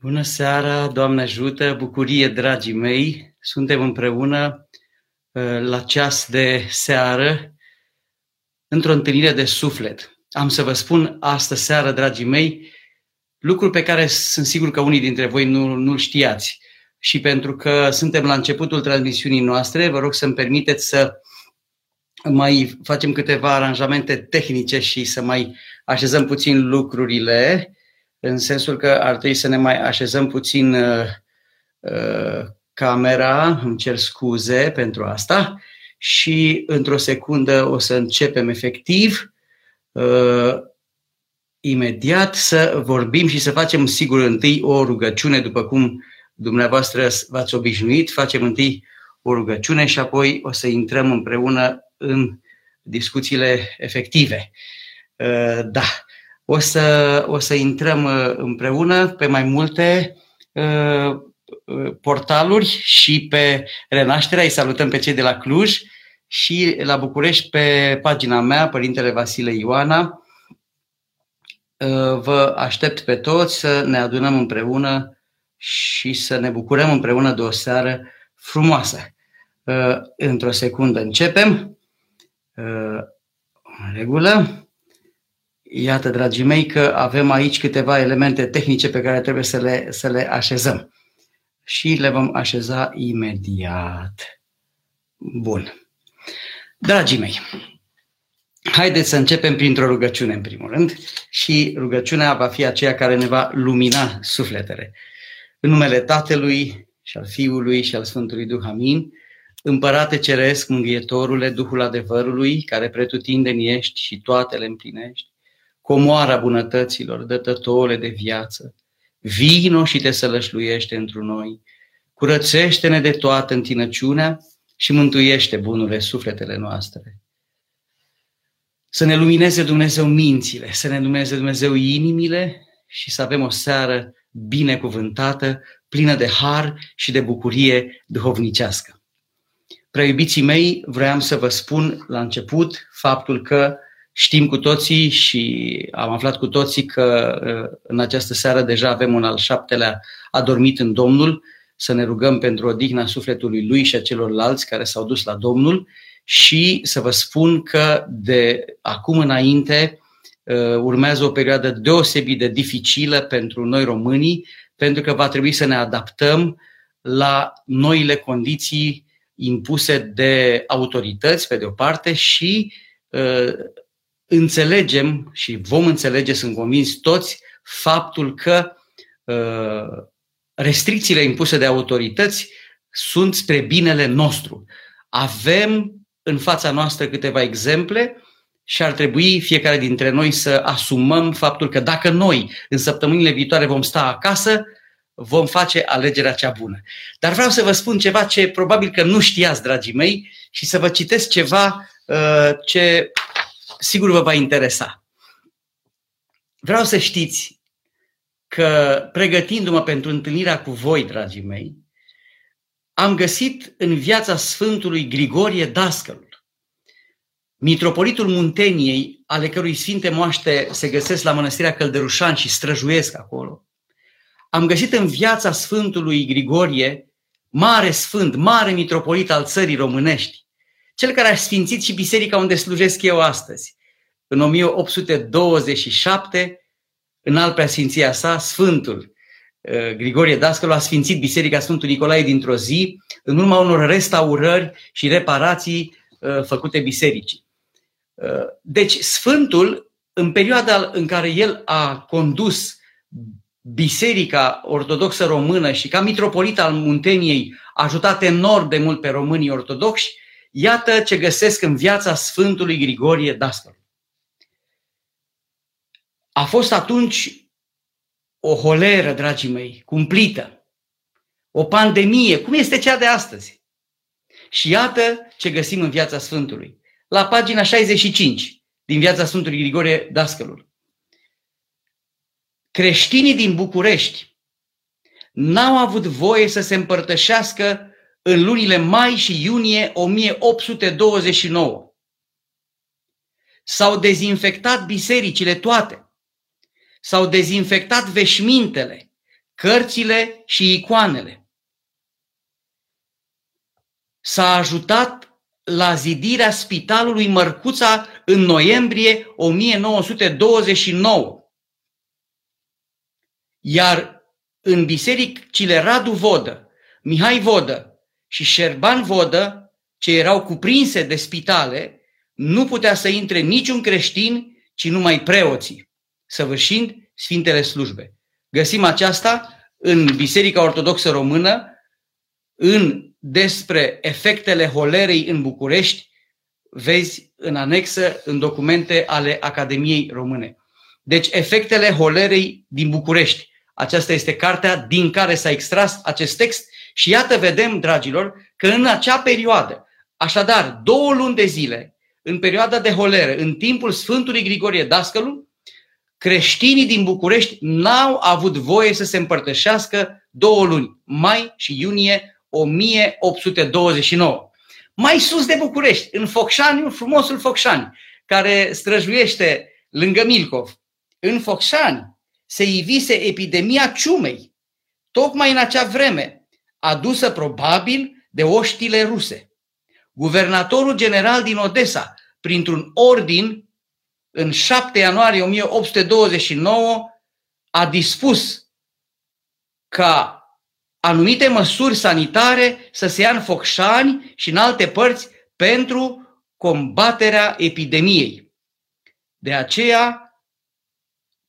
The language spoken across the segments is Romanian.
Bună seara, Doamne ajută, bucurie, dragii mei! Suntem împreună uh, la ceas de seară, într-o întâlnire de suflet. Am să vă spun astă seară, dragii mei, lucruri pe care sunt sigur că unii dintre voi nu, nu știați. Și pentru că suntem la începutul transmisiunii noastre, vă rog să-mi permiteți să mai facem câteva aranjamente tehnice și să mai așezăm puțin lucrurile în sensul că ar trebui să ne mai așezăm puțin uh, uh, camera, îmi cer scuze pentru asta, și într-o secundă o să începem efectiv, uh, imediat să vorbim și să facem sigur întâi o rugăciune, după cum dumneavoastră v-ați obișnuit, facem întâi o rugăciune și apoi o să intrăm împreună în discuțiile efective. Uh, da, o să, o să intrăm uh, împreună pe mai multe uh, uh, portaluri și pe Renașterea. Îi salutăm pe cei de la Cluj și la București pe pagina mea, Părintele Vasile Ioana. Vă aștept pe toți să ne adunăm împreună și să ne bucurăm împreună de o seară frumoasă. Într-o secundă începem. În regulă. Iată, dragii mei, că avem aici câteva elemente tehnice pe care trebuie să le, să le așezăm. Și le vom așeza imediat. Bun. Dragii mei, haideți să începem printr-o rugăciune în primul rând și rugăciunea va fi aceea care ne va lumina sufletele. În numele Tatălui și al Fiului și al Sfântului Duh, amin. Împărate Ceresc, Mânghietorule, Duhul adevărului, care pretutindeni ești și toate le împlinești, comoara bunătăților, dătătore de viață, vino și te sălășluiește întru noi, curățește-ne de toată întinăciunea și mântuiește bunurile sufletele noastre. Să ne lumineze Dumnezeu mințile, să ne lumineze Dumnezeu inimile și să avem o seară binecuvântată, plină de har și de bucurie duhovnicească. Preiubiții mei, vreau să vă spun la început faptul că Știm cu toții și am aflat cu toții că uh, în această seară deja avem un al șaptelea adormit în Domnul, să ne rugăm pentru odihna sufletului lui și a celorlalți care s-au dus la Domnul. Și să vă spun că de acum înainte uh, urmează o perioadă deosebit de dificilă pentru noi românii, pentru că va trebui să ne adaptăm la noile condiții impuse de autorități, pe de o parte, și uh, înțelegem și vom înțelege, sunt convins toți, faptul că uh, restricțiile impuse de autorități sunt spre binele nostru. Avem în fața noastră câteva exemple și ar trebui fiecare dintre noi să asumăm faptul că dacă noi în săptămânile viitoare vom sta acasă, vom face alegerea cea bună. Dar vreau să vă spun ceva ce probabil că nu știați, dragii mei, și să vă citesc ceva uh, ce sigur vă va interesa. Vreau să știți că pregătindu-mă pentru întâlnirea cu voi, dragii mei, am găsit în viața Sfântului Grigorie Dascălul, mitropolitul Munteniei, ale cărui sfinte moaște se găsesc la Mănăstirea Călderușan și străjuiesc acolo. Am găsit în viața Sfântului Grigorie, mare sfânt, mare mitropolit al țării românești, cel care a sfințit și biserica unde slujesc eu astăzi. În 1827, în al preasfinția sa, Sfântul uh, Grigorie Dascălu a sfințit Biserica Sfântului Nicolae dintr-o zi, în urma unor restaurări și reparații uh, făcute bisericii. Uh, deci Sfântul, în perioada în care el a condus Biserica Ortodoxă Română și ca mitropolit al Munteniei a ajutat enorm de mult pe românii ortodoxi, Iată ce găsesc în viața Sfântului Grigorie Dascăl. A fost atunci o holeră, dragii mei, cumplită, o pandemie, cum este cea de astăzi. Și iată ce găsim în viața Sfântului. La pagina 65 din viața Sfântului Grigorie Dascălul. Creștinii din București n-au avut voie să se împărtășească în lunile mai și iunie 1829. S-au dezinfectat bisericile toate. S-au dezinfectat veșmintele, cărțile și icoanele. S-a ajutat la zidirea spitalului Mărcuța în noiembrie 1929. Iar în bisericile Radu Vodă, Mihai Vodă și Șerban Vodă, ce erau cuprinse de spitale, nu putea să intre niciun creștin, ci numai preoții, săvârșind Sfintele Slujbe. Găsim aceasta în Biserica Ortodoxă Română, în despre efectele holerei în București, vezi în anexă, în documente ale Academiei Române. Deci, efectele holerei din București. Aceasta este cartea din care s-a extras acest text și iată, vedem, dragilor, că în acea perioadă, așadar, două luni de zile, în perioada de holeră, în timpul Sfântului Grigorie Dascălu, creștinii din București n-au avut voie să se împărtășească două luni, mai și iunie 1829. Mai sus de București, în Focșani, frumosul Focșani, care străjuiește lângă Milcov. În Focșani se ivise epidemia ciumei, tocmai în acea vreme, adusă probabil de oștile ruse. Guvernatorul general din Odessa, printr-un ordin, în 7 ianuarie 1829, a dispus ca anumite măsuri sanitare să se ia în Focșani și în alte părți pentru combaterea epidemiei. De aceea,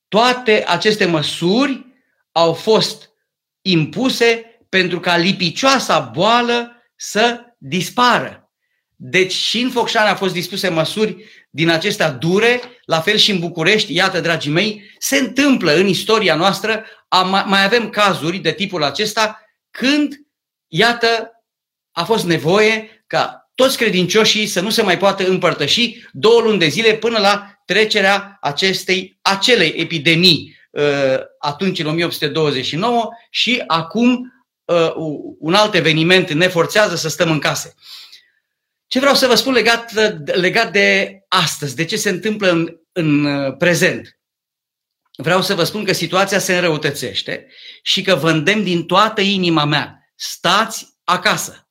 toate aceste măsuri au fost impuse pentru ca lipicioasa boală să dispară. Deci și în Focșani au fost dispuse măsuri din acestea dure, la fel și în București, iată, dragii mei, se întâmplă în istoria noastră, mai avem cazuri de tipul acesta când, iată, a fost nevoie ca toți credincioșii să nu se mai poată împărtăși două luni de zile până la trecerea acestei, acelei epidemii uh, atunci în 1829 și acum uh, un alt eveniment ne forțează să stăm în case. Ce vreau să vă spun legat, legat de astăzi, de ce se întâmplă în, în uh, prezent? Vreau să vă spun că situația se înrăutățește și că vă îndemn din toată inima mea, stați acasă.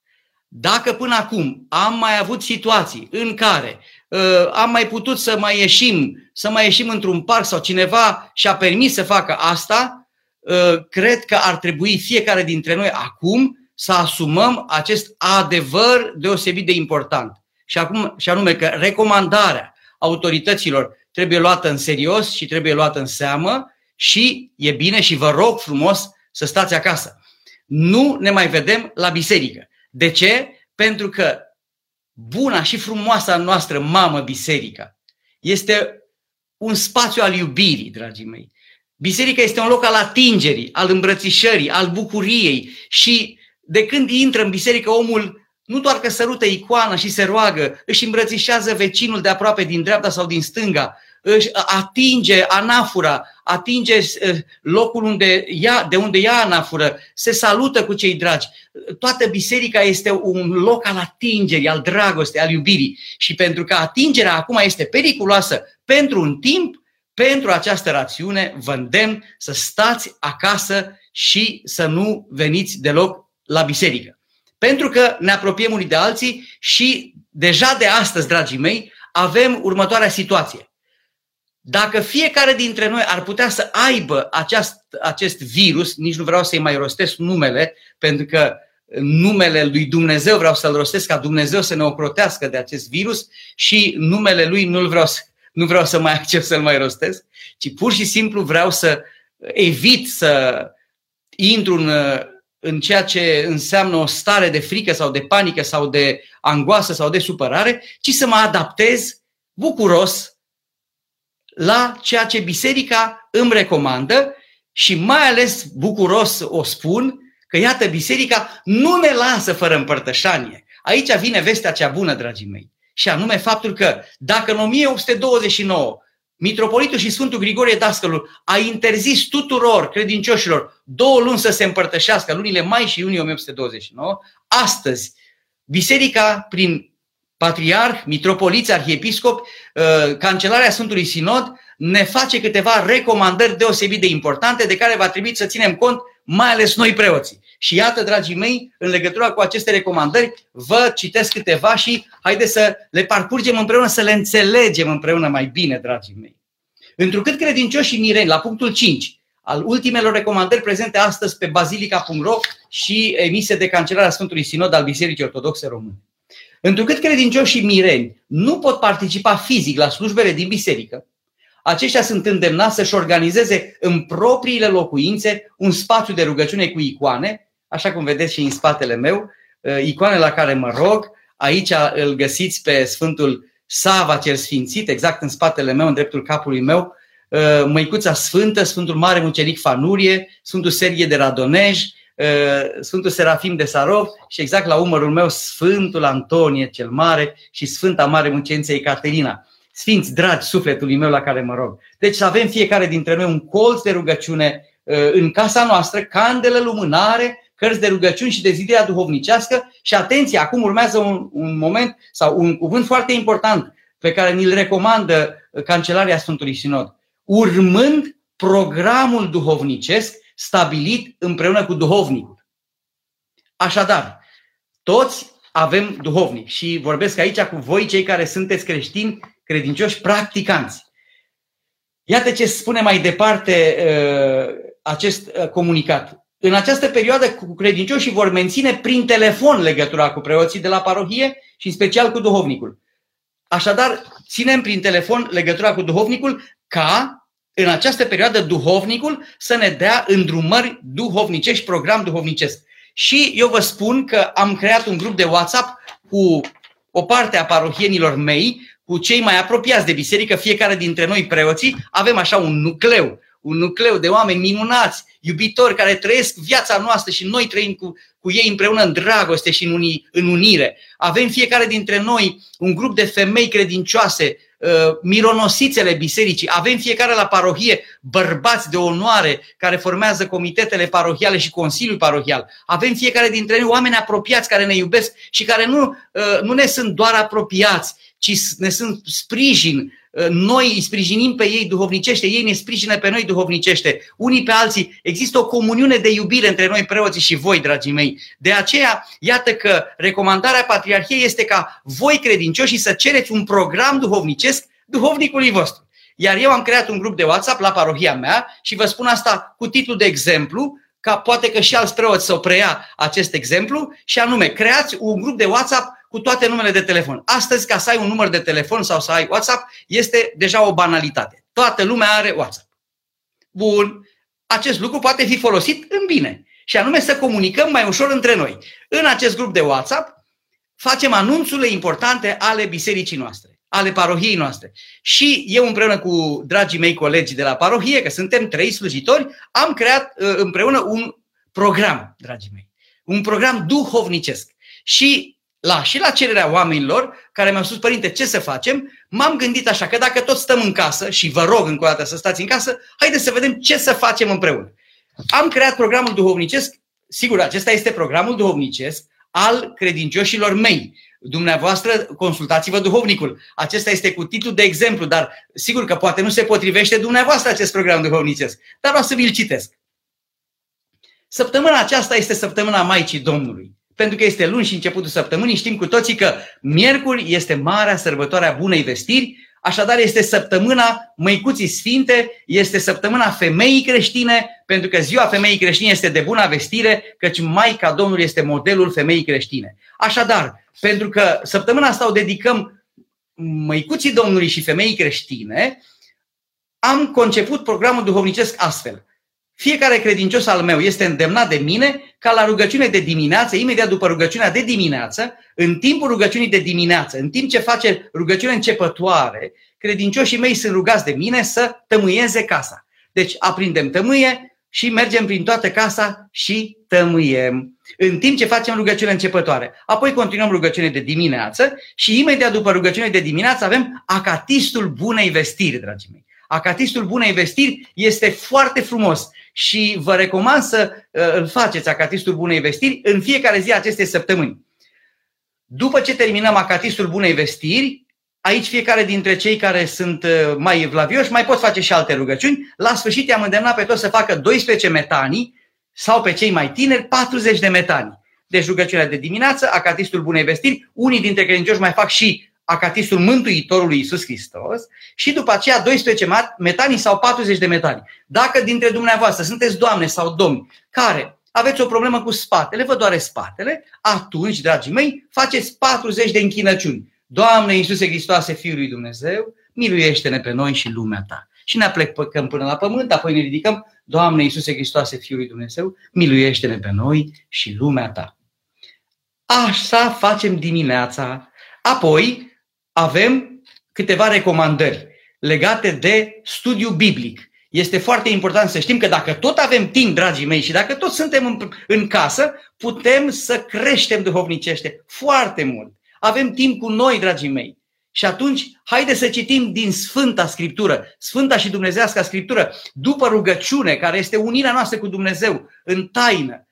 Dacă până acum am mai avut situații în care uh, am mai putut să mai ieșim, să mai ieșim într-un parc sau cineva și-a permis să facă asta, uh, cred că ar trebui fiecare dintre noi acum să asumăm acest adevăr deosebit de important. Și, acum, și anume că recomandarea autorităților trebuie luată în serios și trebuie luată în seamă și e bine și vă rog frumos să stați acasă. Nu ne mai vedem la biserică. De ce? Pentru că buna și frumoasa noastră mamă biserica este un spațiu al iubirii, dragii mei. Biserica este un loc al atingerii, al îmbrățișării, al bucuriei și de când intră în biserică omul nu doar că sărută icoana și se roagă, își îmbrățișează vecinul de aproape din dreapta sau din stânga, își atinge anafura, atinge uh, locul unde ia, de unde ia anafură, se salută cu cei dragi. Toată biserica este un loc al atingerii, al dragostei, al iubirii. Și pentru că atingerea acum este periculoasă pentru un timp, pentru această rațiune vă îndemn să stați acasă și să nu veniți deloc la biserică. Pentru că ne apropiem unii de alții și deja de astăzi, dragii mei, avem următoarea situație. Dacă fiecare dintre noi ar putea să aibă aceast, acest virus, nici nu vreau să-i mai rostesc numele, pentru că numele lui Dumnezeu vreau să-l rostesc ca Dumnezeu să ne ocrotească de acest virus și numele lui nu vreau să, nu vreau să mai accept să-l mai rostesc, ci pur și simplu vreau să evit să intru în în ceea ce înseamnă o stare de frică sau de panică sau de angoasă sau de supărare, ci să mă adaptez bucuros la ceea ce biserica îmi recomandă și mai ales bucuros o spun că iată biserica nu ne lasă fără împărtășanie. Aici vine vestea cea bună, dragii mei. Și anume faptul că dacă în 1829 Mitropolitul și Sfântul Grigorie Dascălul a interzis tuturor credincioșilor două luni să se împărtășească, lunile mai și iunie 1829. Astăzi, biserica, prin patriarh, mitropoliți, arhiepiscop, uh, cancelarea Sfântului Sinod, ne face câteva recomandări deosebit de importante de care va trebui să ținem cont mai ales noi preoții. Și iată, dragii mei, în legătură cu aceste recomandări, vă citesc câteva și haideți să le parcurgem împreună, să le înțelegem împreună mai bine, dragii mei. Întrucât credincioșii mireni, la punctul 5, al ultimelor recomandări prezente astăzi pe bazilica.ro și emise de Cancelarea Sfântului Sinod al Bisericii Ortodoxe Române. Întrucât credincioșii mireni nu pot participa fizic la slujbele din biserică, aceștia sunt îndemnați să-și organizeze în propriile locuințe un spațiu de rugăciune cu icoane, așa cum vedeți și în spatele meu, uh, icoane la care mă rog. Aici îl găsiți pe Sfântul Sava cel Sfințit, exact în spatele meu, în dreptul capului meu, uh, Măicuța Sfântă, Sfântul Mare Mucenic Fanurie, Sfântul Sergie de Radonej, uh, Sfântul Serafim de Sarov și exact la umărul meu Sfântul Antonie cel Mare și Sfânta Mare Muceniță Ecaterina. Sfinți, dragi sufletului meu la care mă rog. Deci să avem fiecare dintre noi un colț de rugăciune uh, în casa noastră, candelă, lumânare, cărți de rugăciuni și de zidirea duhovnicească și atenție, acum urmează un, un moment sau un cuvânt foarte important pe care ni-l recomandă Cancelaria Sfântului Sinod. Urmând programul duhovnicesc stabilit împreună cu duhovnicul. Așadar, toți avem duhovnic și vorbesc aici cu voi, cei care sunteți creștini, credincioși, practicanți. Iată ce spune mai departe uh, acest uh, comunicat. În această perioadă, cu credincioșii vor menține prin telefon legătura cu preoții de la parohie și în special cu duhovnicul. Așadar, ținem prin telefon legătura cu duhovnicul ca în această perioadă duhovnicul să ne dea îndrumări duhovnicești, program duhovnicesc. Și eu vă spun că am creat un grup de WhatsApp cu o parte a parohienilor mei, cu cei mai apropiați de biserică, fiecare dintre noi preoții, avem așa un nucleu, un nucleu de oameni minunați, iubitori care trăiesc viața noastră și noi trăim cu, cu ei împreună în dragoste și în, uni, în unire. Avem fiecare dintre noi un grup de femei credincioase, uh, mironosițele bisericii. Avem fiecare la parohie bărbați de onoare care formează comitetele parohiale și Consiliul Parohial. Avem fiecare dintre noi oameni apropiați care ne iubesc și care nu, uh, nu ne sunt doar apropiați, ci ne sunt sprijin, noi îi sprijinim pe ei duhovnicește, ei ne sprijină pe noi duhovnicește, unii pe alții. Există o comuniune de iubire între noi preoții și voi, dragii mei. De aceea, iată că recomandarea Patriarhiei este ca voi credincioși să cereți un program duhovnicesc duhovnicului vostru. Iar eu am creat un grup de WhatsApp la parohia mea și vă spun asta cu titlu de exemplu, ca poate că și alți preoți să o preia acest exemplu, și anume, creați un grup de WhatsApp cu toate numele de telefon. Astăzi, ca să ai un număr de telefon sau să ai WhatsApp, este deja o banalitate. Toată lumea are WhatsApp. Bun. Acest lucru poate fi folosit în bine. Și anume să comunicăm mai ușor între noi. În acest grup de WhatsApp facem anunțurile importante ale bisericii noastre, ale parohiei noastre. Și eu împreună cu dragii mei colegi de la parohie, că suntem trei slujitori, am creat uh, împreună un program, dragii mei. Un program duhovnicesc. Și la, și la cererea oamenilor care mi-au spus, părinte, ce să facem, m-am gândit așa, că dacă tot stăm în casă și vă rog încă o dată să stați în casă, haideți să vedem ce să facem împreună. Am creat programul duhovnicesc, sigur, acesta este programul duhovnicesc al credincioșilor mei. Dumneavoastră, consultați-vă duhovnicul. Acesta este cu titlu de exemplu, dar sigur că poate nu se potrivește dumneavoastră acest program duhovnicesc, dar o să vi-l citesc. Săptămâna aceasta este săptămâna Maicii Domnului pentru că este luni și începutul săptămânii, știm cu toții că miercuri este marea sărbătoare a Bunei Vestiri, așadar este săptămâna Măicuții Sfinte, este săptămâna femeii creștine, pentru că ziua femeii creștine este de bună vestire, căci Maica Domnului este modelul femeii creștine. Așadar, pentru că săptămâna asta o dedicăm Măicuții Domnului și femeii creștine, am conceput programul duhovnicesc astfel. Fiecare credincios al meu este îndemnat de mine ca la rugăciune de dimineață, imediat după rugăciunea de dimineață, în timpul rugăciunii de dimineață, în timp ce face rugăciune începătoare, credincioșii mei sunt rugați de mine să tămâieze casa. Deci aprindem tămâie și mergem prin toată casa și tămâiem. În timp ce facem rugăciune începătoare. Apoi continuăm rugăciune de dimineață și imediat după rugăciune de dimineață avem acatistul bunei vestiri, dragii mei. Acatistul bunei vestiri este foarte frumos și vă recomand să uh, îl faceți, Acatistul Bunei Vestiri, în fiecare zi acestei săptămâni. După ce terminăm Acatistul Bunei Vestiri, aici fiecare dintre cei care sunt uh, mai vlavioși mai pot face și alte rugăciuni. La sfârșit i-am îndemnat pe toți să facă 12 metanii, sau pe cei mai tineri 40 de metani. Deci rugăciunea de dimineață, acatistul bunei vestiri, unii dintre credincioși mai fac și acatistul Mântuitorului Iisus Hristos și după aceea 12 metani sau 40 de metani. Dacă dintre dumneavoastră sunteți doamne sau domni care aveți o problemă cu spatele, vă doare spatele, atunci, dragii mei, faceți 40 de închinăciuni. Doamne Iisuse Hristoase, Fiul lui Dumnezeu, miluiește-ne pe noi și lumea ta. Și ne aplecăm până la pământ, apoi ne ridicăm, Doamne Iisuse Hristoase, Fiul lui Dumnezeu, miluiește-ne pe noi și lumea ta. Așa facem dimineața. Apoi avem câteva recomandări legate de studiu biblic. Este foarte important să știm că dacă tot avem timp, dragii mei, și dacă tot suntem în, în casă, putem să creștem duhovnicește foarte mult. Avem timp cu noi, dragii mei. Și atunci, haide să citim din Sfânta Scriptură, Sfânta și Dumnezească Scriptură, după rugăciune, care este unirea noastră cu Dumnezeu, în taină.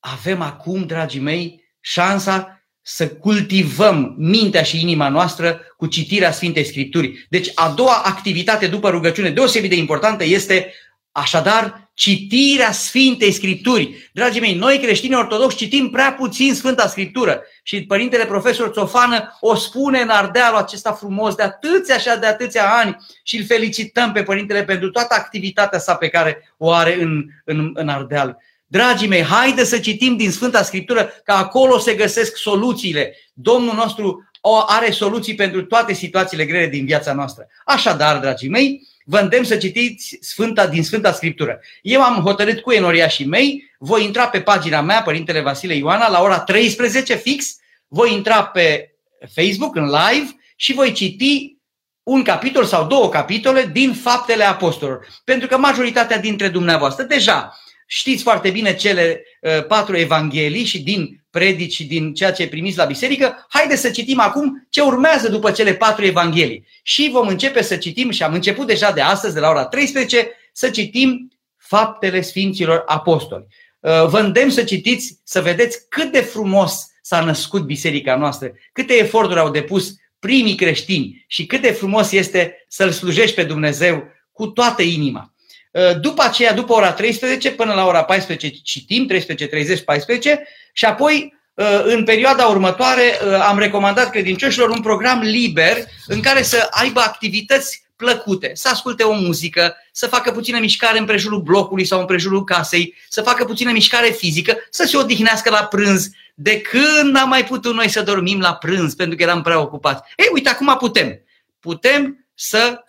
Avem acum, dragii mei, șansa să cultivăm mintea și inima noastră cu citirea Sfintei Scripturi. Deci a doua activitate după rugăciune deosebit de importantă este așadar citirea Sfintei Scripturi. Dragii mei, noi creștini ortodoxi citim prea puțin Sfânta Scriptură și părintele profesor Țofană o spune în Ardealul acesta frumos de atâția și de atâția ani și îl felicităm pe părintele pentru toată activitatea sa pe care o are în, în, în Ardeal. Dragii mei, haide să citim din Sfânta Scriptură că acolo se găsesc soluțiile. Domnul nostru are soluții pentru toate situațiile grele din viața noastră. Așadar, dragii mei, vă îndemn să citiți Sfânta din Sfânta Scriptură. Eu am hotărât cu enoriașii mei, voi intra pe pagina mea, Părintele Vasile Ioana, la ora 13 fix, voi intra pe Facebook în live și voi citi un capitol sau două capitole din Faptele Apostolilor. Pentru că majoritatea dintre dumneavoastră deja Știți foarte bine cele uh, patru evanghelii și din predici și din ceea ce primiți la biserică. Haideți să citim acum ce urmează după cele patru evanghelii. Și vom începe să citim, și am început deja de astăzi, de la ora 13, să citim faptele Sfinților Apostoli. Uh, vă îndemn să citiți, să vedeți cât de frumos s-a născut biserica noastră, câte eforturi au depus primii creștini și cât de frumos este să-L slujești pe Dumnezeu cu toată inima. Uh, după aceea, după ora 13 până la ora 14 citim, 13.30, 14 și apoi uh, în perioada următoare uh, am recomandat credincioșilor un program liber în care să aibă activități plăcute, să asculte o muzică, să facă puțină mișcare în prejurul blocului sau în prejurul casei, să facă puțină mișcare fizică, să se odihnească la prânz. De când am mai putut noi să dormim la prânz pentru că eram prea ocupați? Ei, uite, acum putem. Putem să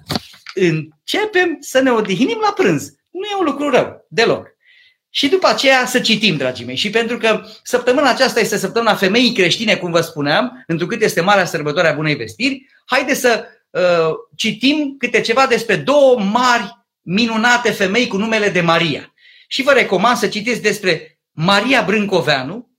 începem să ne odihnim la prânz. Nu e un lucru rău, deloc. Și după aceea să citim, dragii mei. Și pentru că săptămâna aceasta este săptămâna femeii creștine, cum vă spuneam, întrucât este Marea Sărbătoare a Bunei Vestiri, haideți să uh, citim câte ceva despre două mari, minunate femei cu numele de Maria. Și vă recomand să citiți despre Maria Brâncoveanu,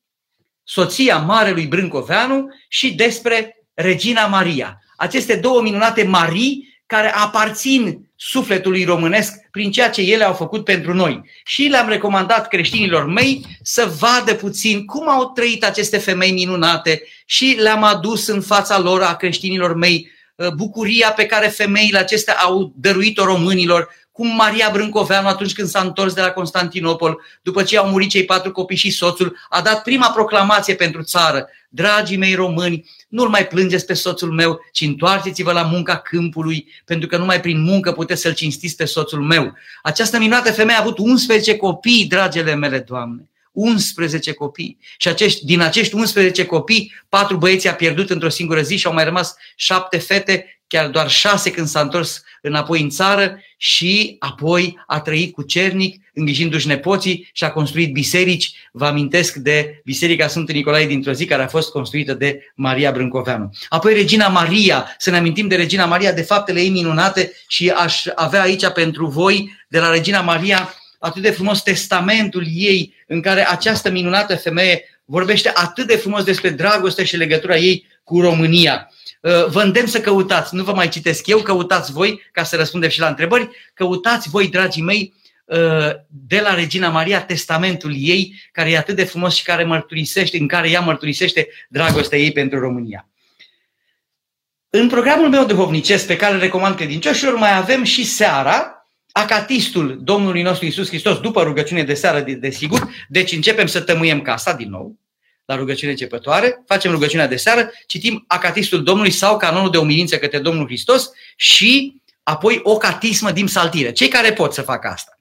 soția Marelui Brâncoveanu și despre Regina Maria. Aceste două minunate Marii care aparțin sufletului românesc prin ceea ce ele au făcut pentru noi. Și le-am recomandat creștinilor mei să vadă puțin cum au trăit aceste femei minunate și le-am adus în fața lor a creștinilor mei uh, bucuria pe care femeile acestea au dăruit-o românilor, cum Maria Brâncoveanu atunci când s-a întors de la Constantinopol, după ce au murit cei patru copii și soțul, a dat prima proclamație pentru țară. Dragii mei români, nu-l mai plângeți pe soțul meu, ci întoarceți-vă la munca câmpului, pentru că numai prin muncă puteți să-l cinstiți pe soțul meu. Această minunată femeie a avut 11 copii, dragele mele, Doamne. 11 copii. Și acești, din acești 11 copii, patru băieți a pierdut într-o singură zi și au mai rămas șapte fete, chiar doar șase când s-a întors înapoi în țară și apoi a trăit cu cernic, îngrijindu-și nepoții și a construit biserici. Vă amintesc de Biserica Sfântul Nicolae dintr-o zi care a fost construită de Maria Brâncoveanu. Apoi Regina Maria, să ne amintim de Regina Maria, de faptele ei minunate și aș avea aici pentru voi de la Regina Maria atât de frumos testamentul ei în care această minunată femeie vorbește atât de frumos despre dragoste și legătura ei cu România. Uh, vă îndemn să căutați, nu vă mai citesc eu, căutați voi, ca să răspundem și la întrebări, căutați voi, dragii mei, uh, de la Regina Maria testamentul ei, care e atât de frumos și care mărturisește, în care ea mărturisește dragostea ei pentru România. În programul meu duhovnicesc pe care îl recomand credincioșilor mai avem și seara acatistul Domnului nostru Isus Hristos după rugăciune de seară, desigur. De deci începem să tămâiem casa din nou la rugăciune începătoare, facem rugăciunea de seară, citim acatistul Domnului sau canonul de umilință către Domnul Hristos și apoi o catismă din saltire. Cei care pot să facă asta.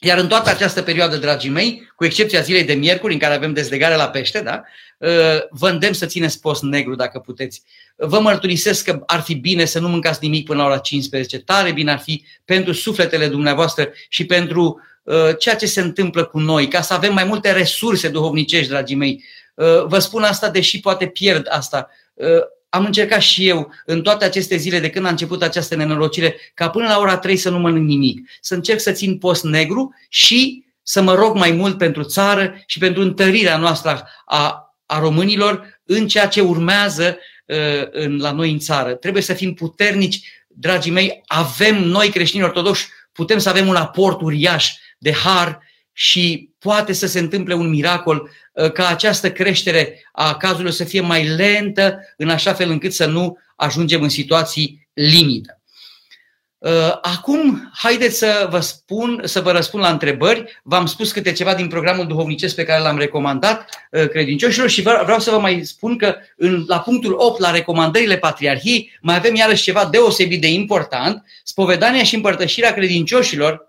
Iar în toată această perioadă, dragii mei, cu excepția zilei de miercuri, în care avem dezlegare la pește, da? Uh, vă îndemn să țineți post negru dacă puteți. Vă mărturisesc că ar fi bine să nu mâncați nimic până la ora 15. Tare bine ar fi pentru sufletele dumneavoastră și pentru uh, ceea ce se întâmplă cu noi, ca să avem mai multe resurse duhovnicești, dragii mei. Uh, vă spun asta, deși poate pierd asta am încercat și eu în toate aceste zile de când a început această nenorocire ca până la ora 3 să nu mănânc nimic. Să încerc să țin post negru și să mă rog mai mult pentru țară și pentru întărirea noastră a, a românilor în ceea ce urmează uh, în, la noi în țară. Trebuie să fim puternici, dragii mei, avem noi creștini ortodoxi, putem să avem un aport uriaș de har și poate să se întâmple un miracol uh, ca această creștere a cazurilor să fie mai lentă, în așa fel încât să nu ajungem în situații limită. Uh, acum, haideți să vă spun, să vă răspund la întrebări. V-am spus câte ceva din programul duhovnicesc pe care l-am recomandat uh, credincioșilor și vreau să vă mai spun că în, la punctul 8, la recomandările Patriarhiei, mai avem iarăși ceva deosebit de important, spovedania și împărtășirea credincioșilor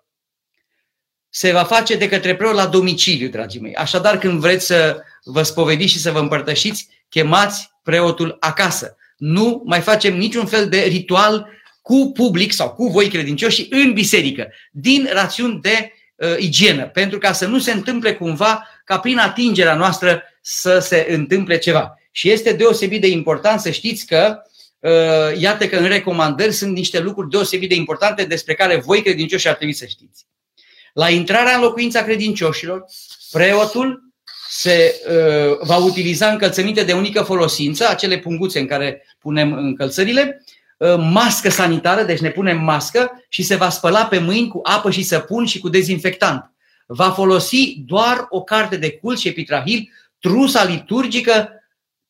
se va face de către preot la domiciliu, dragii mei. Așadar, când vreți să vă spovediți și să vă împărtășiți, chemați preotul acasă. Nu mai facem niciun fel de ritual cu public sau cu voi credincioși în biserică, din rațiuni de uh, igienă, pentru ca să nu se întâmple cumva ca prin atingerea noastră să se întâmple ceva. Și este deosebit de important să știți că uh, iată că în recomandări sunt niște lucruri deosebit de importante despre care voi credincioși ar trebui să știți. La intrarea în locuința credincioșilor, preotul se uh, va utiliza încălțăminte de unică folosință, acele punguțe în care punem încălțările, uh, mască sanitară, deci ne punem mască și se va spăla pe mâini cu apă și săpun și cu dezinfectant. Va folosi doar o carte de cult și epitrahil, trusa liturgică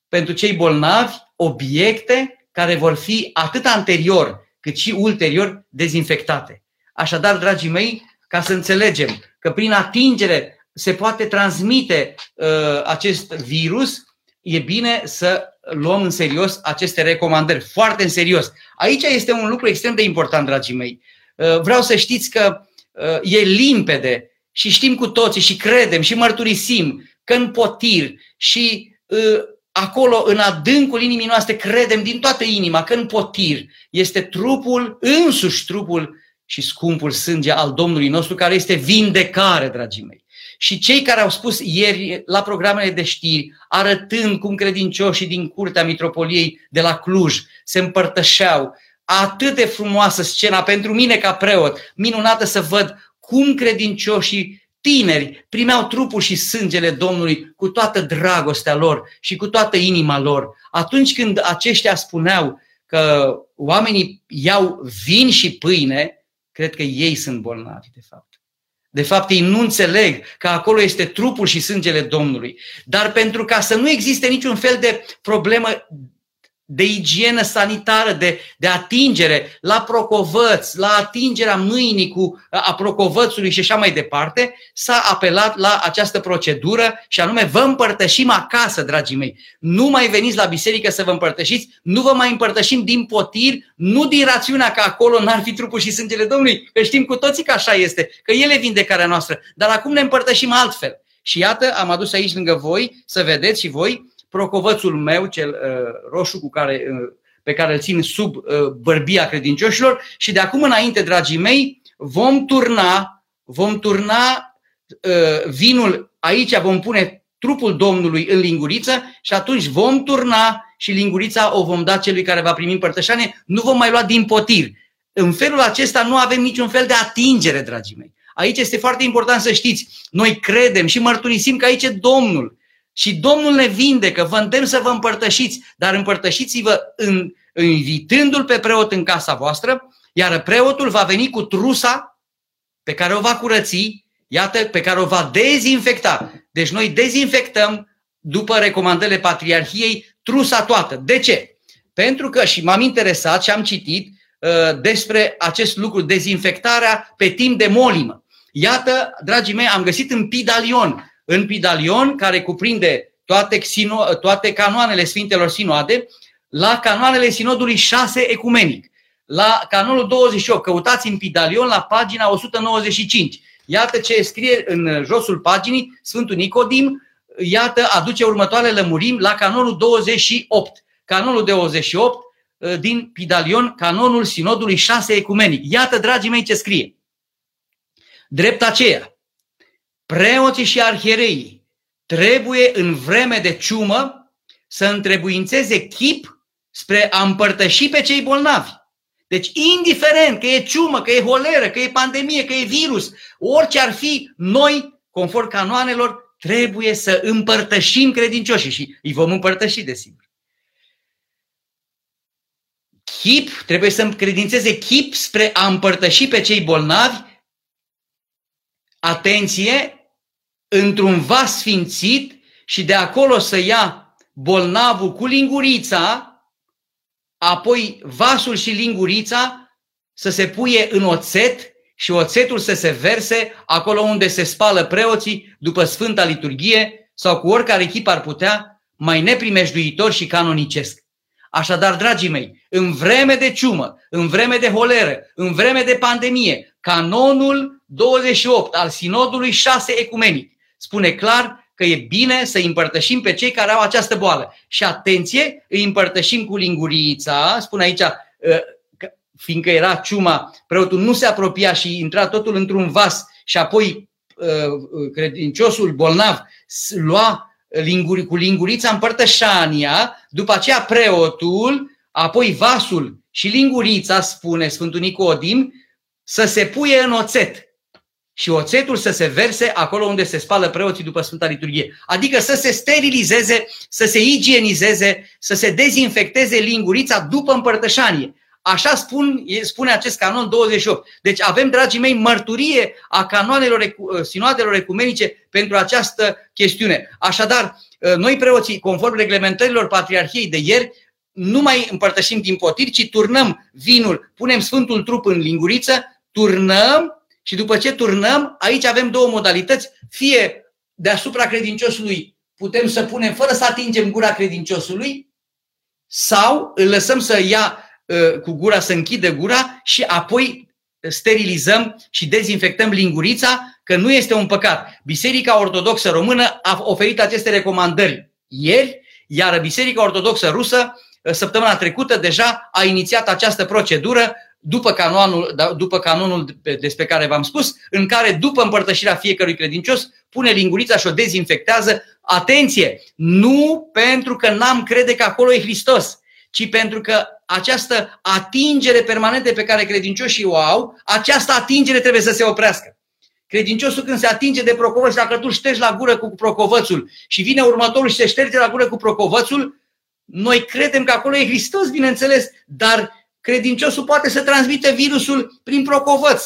pentru cei bolnavi, obiecte care vor fi atât anterior cât și ulterior dezinfectate. Așadar, dragii mei, ca să înțelegem că prin atingere se poate transmite uh, acest virus, e bine să luăm în serios aceste recomandări, foarte în serios. Aici este un lucru extrem de important, dragii mei. Uh, vreau să știți că uh, e limpede și știm cu toții și credem și mărturisim că în potir și uh, acolo, în adâncul inimii noastre, credem din toată inima că în potir este trupul, însuși trupul și scumpul sânge al Domnului nostru, care este vindecare, dragii mei. Și cei care au spus ieri la programele de știri, arătând cum credincioșii din curtea mitropoliei de la Cluj se împărtășeau, atât de frumoasă scena pentru mine ca preot, minunată să văd cum credincioșii tineri primeau trupul și sângele Domnului cu toată dragostea lor și cu toată inima lor. Atunci când aceștia spuneau că oamenii iau vin și pâine, cred că ei sunt bolnavi, de fapt. De fapt, ei nu înțeleg că acolo este trupul și sângele Domnului. Dar pentru ca să nu existe niciun fel de problemă de igienă sanitară, de, de atingere la procovăț, la atingerea mâinii cu, a procovățului și așa mai departe, s-a apelat la această procedură și anume vă împărtășim acasă, dragii mei. Nu mai veniți la biserică să vă împărtășiți, nu vă mai împărtășim din potir, nu din rațiunea că acolo n-ar fi trupul și sângele Domnului, că știm cu toții că așa este, că ele vindecarea noastră, dar acum ne împărtășim altfel. Și iată, am adus aici lângă voi să vedeți și voi procovățul meu, cel uh, roșu cu care, uh, pe care îl țin sub uh, bărbia credincioșilor și de acum înainte, dragii mei, vom turna, vom turna uh, vinul aici, vom pune trupul Domnului în linguriță și atunci vom turna și lingurița o vom da celui care va primi împărtășanie, nu vom mai lua din potir. În felul acesta nu avem niciun fel de atingere, dragii mei. Aici este foarte important să știți, noi credem și mărturisim că aici e Domnul. Și Domnul ne vindecă, vă îndemn să vă împărtășiți, dar împărtășiți-vă în, invitându-l pe preot în casa voastră, iar preotul va veni cu trusa pe care o va curăți, iată, pe care o va dezinfecta. Deci noi dezinfectăm, după recomandările Patriarhiei, trusa toată. De ce? Pentru că, și m-am interesat și am citit, uh, despre acest lucru, dezinfectarea pe timp de molimă. Iată, dragii mei, am găsit în Pidalion, în Pidalion, care cuprinde toate, sino, toate canoanele Sfintelor Sinoade, la canoanele Sinodului 6 ecumenic. La canonul 28, căutați în Pidalion la pagina 195. Iată ce scrie în josul paginii Sfântul Nicodim, iată, aduce următoarele lămurim la canonul 28. Canonul 28 uh, din Pidalion, canonul Sinodului 6 ecumenic. Iată, dragii mei, ce scrie. Drept aceea, preoții și arhiereii trebuie în vreme de ciumă să întrebuințeze chip spre a împărtăși pe cei bolnavi. Deci, indiferent că e ciumă, că e holeră, că e pandemie, că e virus, orice ar fi, noi, conform canoanelor, trebuie să împărtășim credincioșii și îi vom împărtăși, desigur. Chip, trebuie să credințeze chip spre a împărtăși pe cei bolnavi, atenție, într-un vas sfințit și de acolo să ia bolnavul cu lingurița, apoi vasul și lingurița să se puie în oțet și oțetul să se verse acolo unde se spală preoții după Sfânta Liturghie sau cu oricare echip ar putea, mai neprimejduitor și canonicesc. Așadar, dragii mei, în vreme de ciumă, în vreme de holeră, în vreme de pandemie, canonul 28 al Sinodului 6 ecumenic spune clar că e bine să împărtășim pe cei care au această boală. Și atenție, îi împărtășim cu lingurița, spune aici, ă, fiindcă era ciuma, preotul nu se apropia și intra totul într-un vas și apoi ă, credinciosul bolnav lua linguri, cu lingurița împărtășania, după aceea preotul, apoi vasul și lingurița, spune Sfântul Nicodim, să se puie în oțet și oțetul să se verse acolo unde se spală preoții după Sfânta Liturghie. Adică să se sterilizeze, să se igienizeze, să se dezinfecteze lingurița după împărtășanie. Așa spun, spune acest canon 28. Deci avem, dragii mei, mărturie a canoanelor, sinoadelor ecumenice pentru această chestiune. Așadar, noi preoții, conform reglementărilor Patriarhiei de ieri, nu mai împărtășim din potir, ci turnăm vinul, punem Sfântul Trup în linguriță, turnăm și după ce turnăm, aici avem două modalități. Fie deasupra credinciosului putem să punem fără să atingem gura credinciosului sau îl lăsăm să ia ă, cu gura, să închide gura și apoi sterilizăm și dezinfectăm lingurița, că nu este un păcat. Biserica Ortodoxă Română a oferit aceste recomandări ieri, iar Biserica Ortodoxă Rusă săptămâna trecută deja a inițiat această procedură după canonul, da, după canonul despre care v-am spus, în care după împărtășirea fiecărui credincios pune lingurița și o dezinfectează. Atenție! Nu pentru că n-am crede că acolo e Hristos, ci pentru că această atingere permanentă pe care credincioșii o au, această atingere trebuie să se oprească. Credinciosul când se atinge de procovăț, dacă tu ștergi la gură cu procovățul și vine următorul și se șterge la gură cu procovățul, noi credem că acolo e Hristos, bineînțeles, dar credinciosul poate să transmită virusul prin procovăț.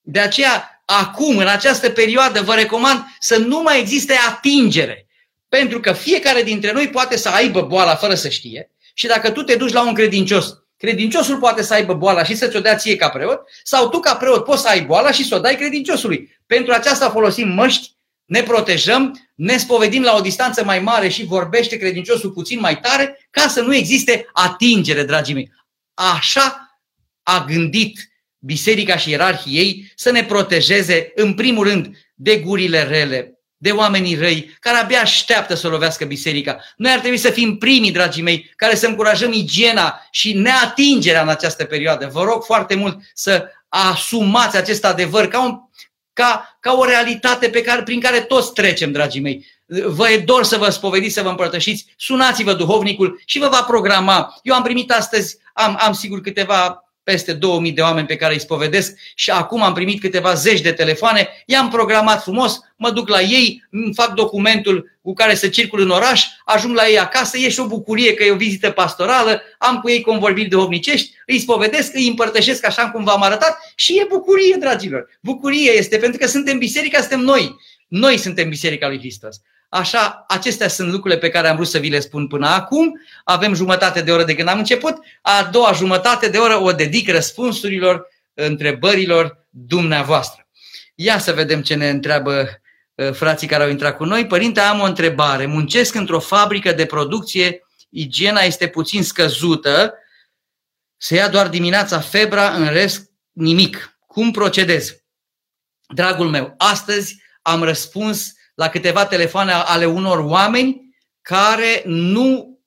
De aceea, acum, în această perioadă, vă recomand să nu mai existe atingere. Pentru că fiecare dintre noi poate să aibă boala fără să știe și dacă tu te duci la un credincios, credinciosul poate să aibă boala și să ți-o dea ție ca preot sau tu ca preot poți să ai boala și să o dai credinciosului. Pentru aceasta folosim măști, ne protejăm, ne spovedim la o distanță mai mare și vorbește credinciosul puțin mai tare ca să nu existe atingere, dragii mei. Așa a gândit biserica și ierarhii ei să ne protejeze, în primul rând, de gurile rele, de oamenii răi, care abia așteaptă să lovească biserica. Noi ar trebui să fim primii, dragii mei, care să încurajăm igiena și neatingerea în această perioadă. Vă rog foarte mult să asumați acest adevăr ca, un, ca, ca o realitate pe care, prin care toți trecem, dragii mei vă e dor să vă spovediți, să vă împărtășiți, sunați-vă duhovnicul și vă va programa. Eu am primit astăzi, am, am sigur câteva peste 2000 de oameni pe care îi spovedesc și acum am primit câteva zeci de telefoane, i-am programat frumos, mă duc la ei, îmi fac documentul cu care să circul în oraș, ajung la ei acasă, e și o bucurie că e o vizită pastorală, am cu ei convorbiri duhovnicești, îi spovedesc, îi împărtășesc așa cum v-am arătat și e bucurie, dragilor. Bucurie este pentru că suntem biserica, suntem noi. Noi suntem biserica lui Hristos. Așa, acestea sunt lucrurile pe care am vrut să vi le spun până acum. Avem jumătate de oră de când am început. A doua jumătate de oră o dedic răspunsurilor, întrebărilor dumneavoastră. Ia să vedem ce ne întreabă ă, frații care au intrat cu noi. Părinte, am o întrebare. Muncesc într-o fabrică de producție, igiena este puțin scăzută, se ia doar dimineața febra, în rest nimic. Cum procedez? Dragul meu, astăzi am răspuns la câteva telefoane ale unor oameni care nu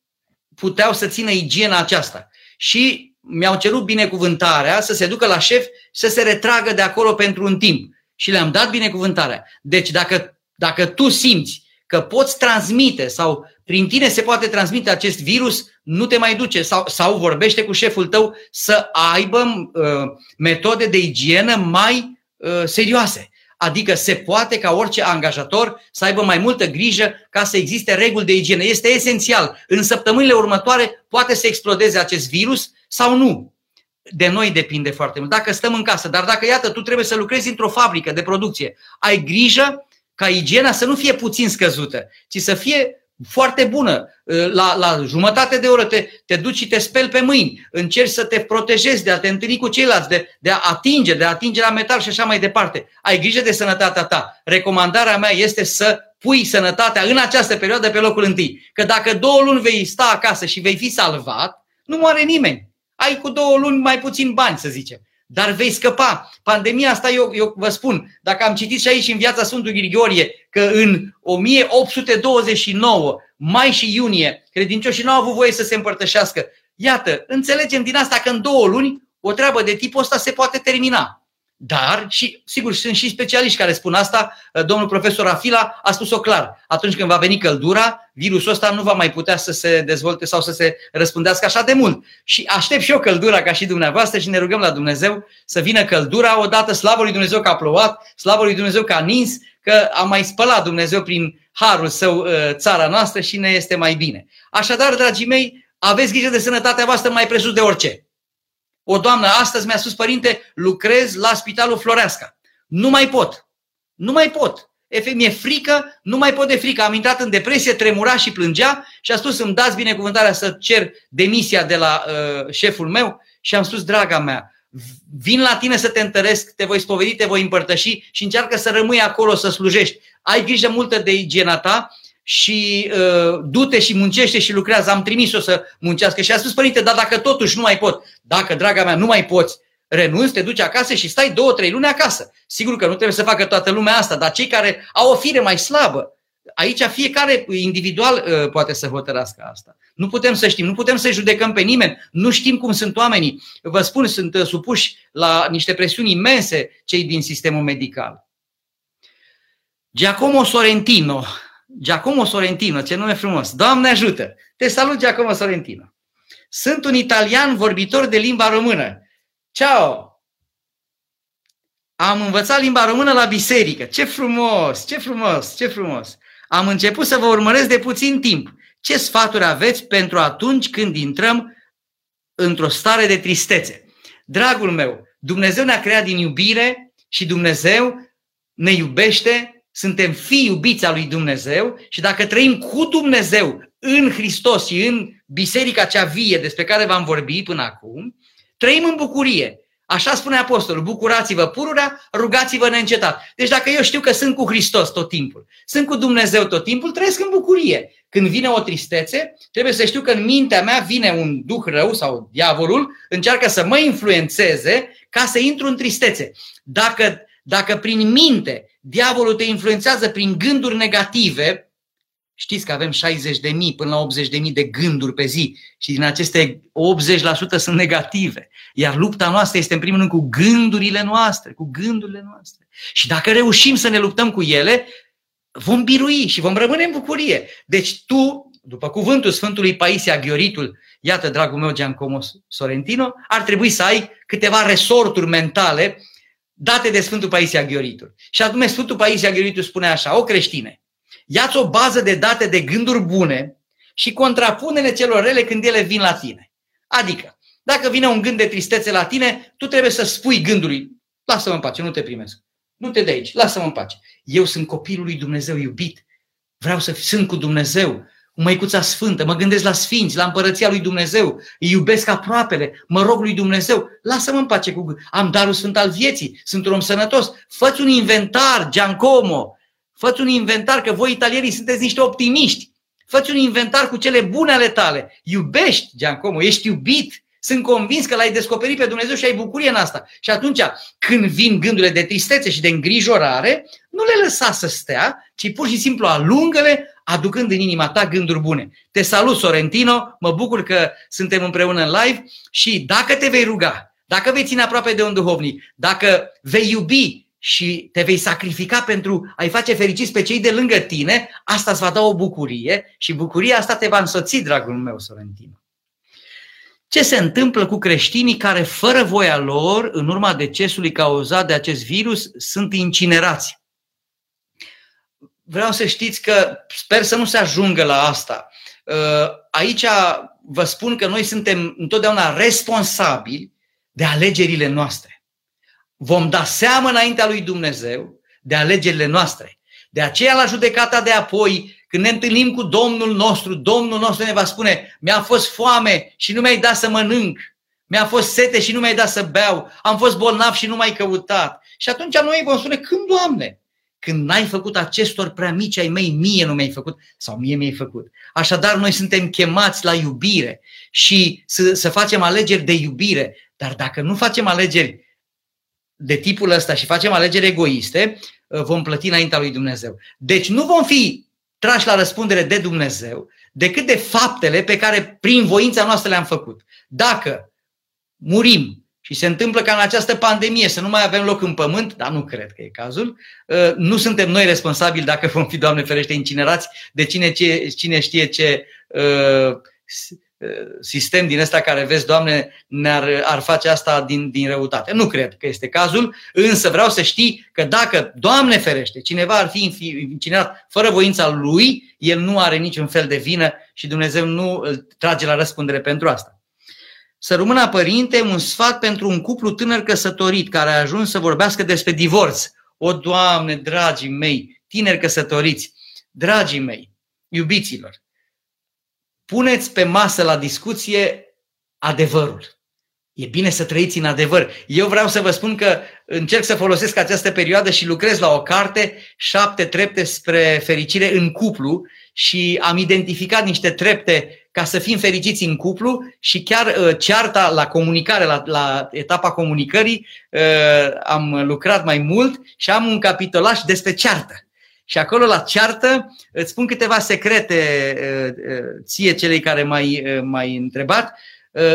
puteau să țină igiena aceasta. Și mi-au cerut binecuvântarea să se ducă la șef să se retragă de acolo pentru un timp. Și le-am dat binecuvântarea. Deci dacă, dacă tu simți că poți transmite sau prin tine se poate transmite acest virus, nu te mai duce sau, sau vorbește cu șeful tău să aibă uh, metode de igienă mai uh, serioase. Adică se poate ca orice angajator să aibă mai multă grijă ca să existe reguli de igienă. Este esențial. În săptămânile următoare poate să explodeze acest virus sau nu. De noi depinde foarte mult. Dacă stăm în casă, dar dacă, iată, tu trebuie să lucrezi într-o fabrică de producție, ai grijă ca igiena să nu fie puțin scăzută, ci să fie foarte bună. La, la jumătate de oră te, te duci și te speli pe mâini, încerci să te protejezi de a te întâlni cu ceilalți, de, de a atinge, de a atinge la metal și așa mai departe. Ai grijă de sănătatea ta. Recomandarea mea este să pui sănătatea în această perioadă pe locul întâi. Că dacă două luni vei sta acasă și vei fi salvat, nu moare nimeni. Ai cu două luni mai puțin bani, să zicem. Dar vei scăpa. Pandemia asta, eu, eu vă spun, dacă am citit și aici în viața Sfântului Grigorie, că în 1829, mai și iunie, credincioșii nu au avut voie să se împărtășească. Iată, înțelegem din asta că în două luni o treabă de tipul ăsta se poate termina. Dar, și sigur, sunt și specialiști care spun asta, uh, domnul profesor Afila a spus-o clar. Atunci când va veni căldura, virusul ăsta nu va mai putea să se dezvolte sau să se răspândească așa de mult. Și aștept și eu căldura ca și dumneavoastră și ne rugăm la Dumnezeu să vină căldura odată, slavă lui Dumnezeu că a plouat, slavă lui Dumnezeu că a nins, că a mai spălat Dumnezeu prin harul său uh, țara noastră și ne este mai bine. Așadar, dragii mei, aveți grijă de sănătatea voastră mai presus de orice. O doamnă astăzi mi-a spus, părinte, lucrez la Spitalul Floreasca. Nu mai pot. Nu mai pot. Efect, mi-e frică, nu mai pot de frică. Am intrat în depresie, tremura și plângea și a spus îmi dați binecuvântarea să cer demisia de la uh, șeful meu și am spus, draga mea, vin la tine să te întăresc, te voi spovedi, te voi împărtăși și încearcă să rămâi acolo să slujești. Ai grijă multă de igiena ta și uh, du-te și muncește și lucrează. Am trimis-o să muncească și a spus, părinte, dar dacă totuși nu mai pot, dacă, draga mea, nu mai poți, renunți, te duci acasă și stai două, trei luni acasă. Sigur că nu trebuie să facă toată lumea asta, dar cei care au o fire mai slabă, aici fiecare individual uh, poate să hotărască asta. Nu putem să știm, nu putem să judecăm pe nimeni, nu știm cum sunt oamenii. Vă spun, sunt uh, supuși la niște presiuni imense cei din sistemul medical. Giacomo Sorrentino, Giacomo Sorrentino, ce nume frumos. Doamne ajută! Te salut, Giacomo Sorrentino. Sunt un italian vorbitor de limba română. Ciao! Am învățat limba română la biserică. Ce frumos, ce frumos, ce frumos. Am început să vă urmăresc de puțin timp. Ce sfaturi aveți pentru atunci când intrăm într-o stare de tristețe? Dragul meu, Dumnezeu ne-a creat din iubire și Dumnezeu ne iubește suntem fii iubiți al lui Dumnezeu și dacă trăim cu Dumnezeu în Hristos și în biserica cea vie despre care v-am vorbit până acum, trăim în bucurie. Așa spune Apostolul, bucurați-vă pururea, rugați-vă neîncetat. Deci dacă eu știu că sunt cu Hristos tot timpul, sunt cu Dumnezeu tot timpul, trăiesc în bucurie. Când vine o tristețe, trebuie să știu că în mintea mea vine un duh rău sau diavolul, încearcă să mă influențeze ca să intru în tristețe. Dacă, dacă prin minte diavolul te influențează prin gânduri negative, știți că avem 60 de mii până la 80 de mii de gânduri pe zi și din aceste 80% sunt negative. Iar lupta noastră este în primul rând cu gândurile noastre, cu gândurile noastre. Și dacă reușim să ne luptăm cu ele, vom birui și vom rămâne în bucurie. Deci tu, după cuvântul Sfântului Paisia Ghioritul, iată, dragul meu Giancomo Sorrentino, ar trebui să ai câteva resorturi mentale date de Sfântul Paisia Ghioritul. Și atunci Sfântul Paisia Ghioritul spune așa, o creștine, ia-ți o bază de date de gânduri bune și contrapune-le celor rele când ele vin la tine. Adică, dacă vine un gând de tristețe la tine, tu trebuie să spui gândului, lasă-mă în pace, nu te primesc. Nu te de aici, lasă-mă în pace. Eu sunt copilul lui Dumnezeu iubit. Vreau să sunt cu Dumnezeu, cu Măicuța Sfântă, mă gândesc la Sfinți, la Împărăția lui Dumnezeu, îi iubesc aproapele, mă rog lui Dumnezeu, lasă-mă în pace cu... Am darul sfânt al vieții, sunt un om sănătos. Făți un inventar, Giancomo, făți un inventar, că voi italienii sunteți niște optimiști. Făți un inventar cu cele bune ale tale. Iubești, Giancomo, ești iubit, sunt convins că l-ai descoperit pe Dumnezeu și ai bucurie în asta. Și atunci, când vin gândurile de tristețe și de îngrijorare, nu le lăsa să stea, ci pur și simplu alungă-le, aducând în inima ta gânduri bune. Te salut, Sorrentino, mă bucur că suntem împreună în live și dacă te vei ruga, dacă vei ține aproape de un duhovnic, dacă vei iubi și te vei sacrifica pentru a-i face fericiți pe cei de lângă tine, asta îți va da o bucurie și bucuria asta te va însoți, dragul meu, Sorrentino. Ce se întâmplă cu creștinii care, fără voia lor, în urma decesului cauzat de acest virus, sunt incinerați? Vreau să știți că sper să nu se ajungă la asta. Uh, aici vă spun că noi suntem întotdeauna responsabili de alegerile noastre. Vom da seamă înaintea lui Dumnezeu de alegerile noastre. De aceea, la judecata de apoi, când ne întâlnim cu Domnul nostru, Domnul nostru ne va spune, mi-a fost foame și nu mi-ai dat să mănânc, mi-a fost sete și nu mi-ai dat să beau, am fost bolnav și nu m-ai căutat. Și atunci noi vom spune, când, Doamne? Când n-ai făcut acestor prea mici ai mei, mie nu mi-ai făcut sau mie mi-ai făcut. Așadar, noi suntem chemați la iubire și să, să facem alegeri de iubire. Dar dacă nu facem alegeri de tipul ăsta și facem alegeri egoiste, vom plăti înaintea lui Dumnezeu. Deci nu vom fi trași la răspundere de Dumnezeu decât de faptele pe care prin voința noastră le-am făcut. Dacă murim și se întâmplă ca în această pandemie să nu mai avem loc în pământ, dar nu cred că e cazul, uh, nu suntem noi responsabili dacă vom fi, Doamne ferește, incinerați de cine, ce, cine știe ce uh, sistem din ăsta care, vezi, Doamne, ne-ar ar face asta din, din răutate. Nu cred că este cazul, însă vreau să știi că dacă, Doamne ferește, cineva ar fi incinerat fără voința lui, el nu are niciun fel de vină și Dumnezeu nu îl trage la răspundere pentru asta. Să rămână părinte un sfat pentru un cuplu tânăr căsătorit care a ajuns să vorbească despre divorț. O, Doamne, dragii mei, tineri căsătoriți, dragii mei, iubiților, puneți pe masă la discuție adevărul. E bine să trăiți în adevăr. Eu vreau să vă spun că încerc să folosesc această perioadă și lucrez la o carte, șapte trepte spre fericire în cuplu și am identificat niște trepte ca să fim fericiți în cuplu și chiar uh, cearta la comunicare, la, la etapa comunicării, uh, am lucrat mai mult și am un capitolaș despre ceartă. Și acolo la ceartă îți spun câteva secrete ție celei care mai mai întrebat.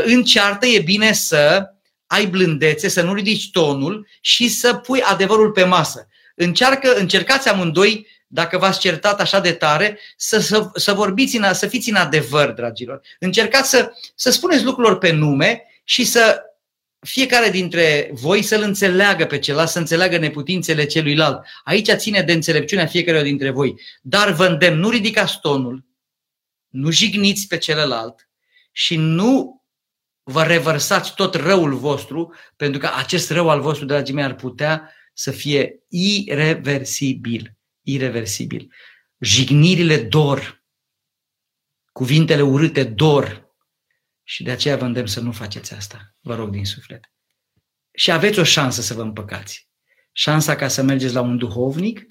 În ceartă e bine să ai blândețe, să nu ridici tonul și să pui adevărul pe masă. Încearcă, încercați amândoi, dacă v-ați certat așa de tare, să, să, să vorbiți, în, să fiți în adevăr, dragilor. Încercați să, să spuneți lucrurilor pe nume și să fiecare dintre voi să-l înțeleagă pe celălalt, să înțeleagă neputințele celuilalt. Aici ține de înțelepciunea fiecare dintre voi. Dar vă îndemn, nu ridicați tonul, nu jigniți pe celălalt și nu vă revărsați tot răul vostru, pentru că acest rău al vostru, dragii mei, ar putea să fie irreversibil. Irreversibil. Jignirile dor, cuvintele urâte dor, și de aceea vă îndemn să nu faceți asta. Vă rog din suflet. Și aveți o șansă să vă împăcați. Șansa ca să mergeți la un duhovnic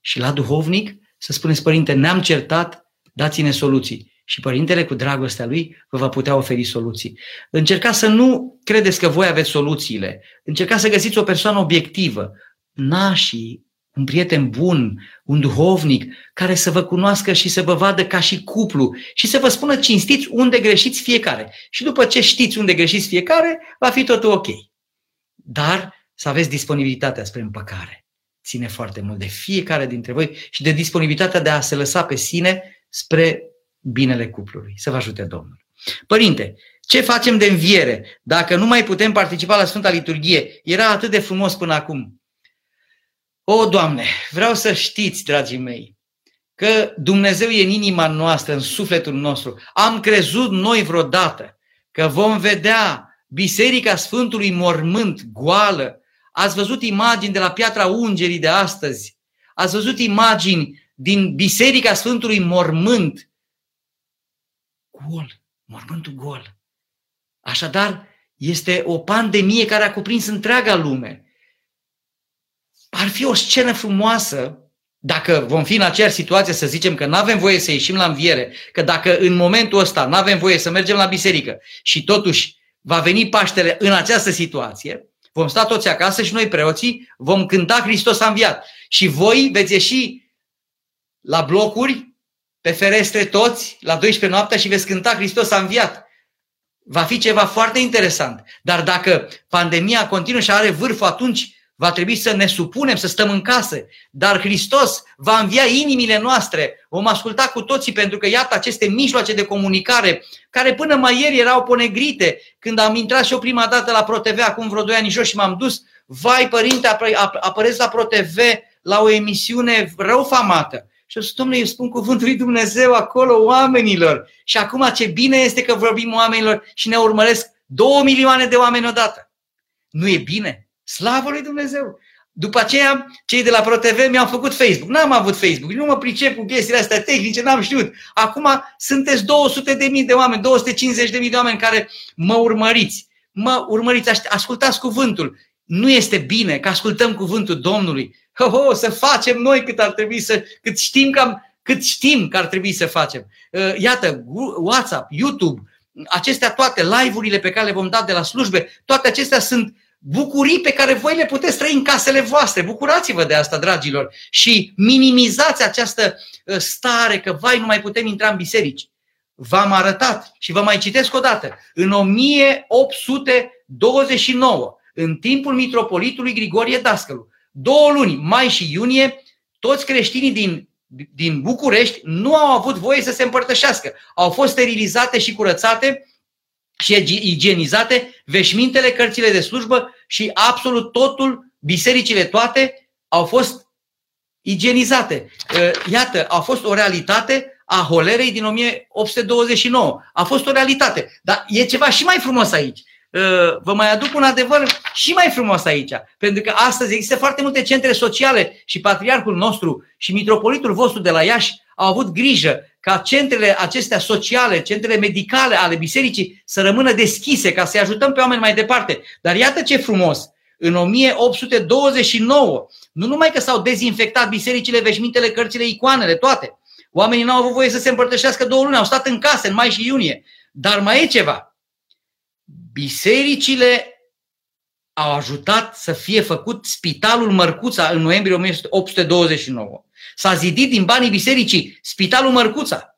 și la duhovnic să spuneți, Părinte, ne-am certat, dați-ne soluții. Și Părintele, cu dragostea Lui, vă va putea oferi soluții. Încercați să nu credeți că voi aveți soluțiile. Încercați să găsiți o persoană obiectivă. Nașii un prieten bun, un duhovnic, care să vă cunoască și să vă vadă ca și cuplu și să vă spună cinstiți unde greșiți fiecare. Și după ce știți unde greșiți fiecare, va fi totul ok. Dar să aveți disponibilitatea spre împăcare. Ține foarte mult de fiecare dintre voi și de disponibilitatea de a se lăsa pe sine spre binele cuplului. Să vă ajute Domnul. Părinte, ce facem de înviere dacă nu mai putem participa la Sfânta Liturghie? Era atât de frumos până acum. O, Doamne, vreau să știți, dragii mei, că Dumnezeu e în inima noastră, în sufletul nostru. Am crezut noi vreodată că vom vedea Biserica Sfântului Mormânt goală. Ați văzut imagini de la Piatra Ungerii de astăzi. Ați văzut imagini din Biserica Sfântului Mormânt gol, mormântul gol. Așadar, este o pandemie care a cuprins întreaga lume. Ar fi o scenă frumoasă dacă vom fi în aceeași situație să zicem că nu avem voie să ieșim la înviere, că dacă în momentul ăsta nu avem voie să mergem la biserică și totuși va veni Paștele în această situație, vom sta toți acasă și noi preoții vom cânta Hristos a înviat. Și voi veți ieși la blocuri, pe ferestre toți, la 12 noaptea și veți cânta Hristos a înviat. Va fi ceva foarte interesant. Dar dacă pandemia continuă și are vârf, atunci va trebui să ne supunem, să stăm în casă. Dar Hristos va învia inimile noastre. Vom asculta cu toții pentru că iată aceste mijloace de comunicare care până mai ieri erau ponegrite. Când am intrat și eu prima dată la ProTV, acum vreo 2 ani jos și m-am dus, vai părinte, apăreți la ProTV la o emisiune rău famată. Și eu zic, domnule, eu spun cuvântul lui Dumnezeu acolo oamenilor. Și acum ce bine este că vorbim oamenilor și ne urmăresc două milioane de oameni odată. Nu e bine? Slavă lui Dumnezeu! După aceea, cei de la ProTV mi-au făcut Facebook. N-am avut Facebook, nu mă pricep cu chestiile astea tehnice, n-am știut. Acum sunteți 200 de mii de oameni, 250 de mii de oameni care mă urmăriți. Mă urmăriți, ascultați cuvântul. Nu este bine că ascultăm cuvântul Domnului. Ho, ho, să facem noi cât ar trebui să, cât știm că, am, cât știm că ar trebui să facem. Uh, iată, WhatsApp, YouTube, acestea toate, live-urile pe care le vom da de la slujbe, toate acestea sunt bucurii pe care voi le puteți trăi în casele voastre. Bucurați-vă de asta, dragilor, și minimizați această uh, stare că, vai, nu mai putem intra în biserici. V-am arătat și vă mai citesc o dată. În 1829, în timpul mitropolitului Grigorie Dascălu, două luni, mai și iunie, toți creștinii din, din București nu au avut voie să se împărtășească. Au fost sterilizate și curățate și igienizate veșmintele, cărțile de slujbă și absolut totul, bisericile toate au fost igienizate. Ă, iată, a fost o realitate a holerei din 1829. A fost o realitate. Dar e ceva și mai frumos aici. Ă, vă mai aduc un adevăr și mai frumos aici. Pentru că astăzi există foarte multe centre sociale și patriarhul nostru și mitropolitul vostru de la Iași au avut grijă ca centrele acestea sociale, centrele medicale ale bisericii să rămână deschise ca să-i ajutăm pe oameni mai departe. Dar iată ce frumos! În 1829, nu numai că s-au dezinfectat bisericile, veșmintele, cărțile, icoanele, toate. Oamenii n-au avut voie să se împărtășească două luni, au stat în case în mai și iunie. Dar mai e ceva bisericile au ajutat să fie făcut Spitalul Mărcuța în noiembrie 1829. S-a zidit din banii bisericii Spitalul Mărcuța.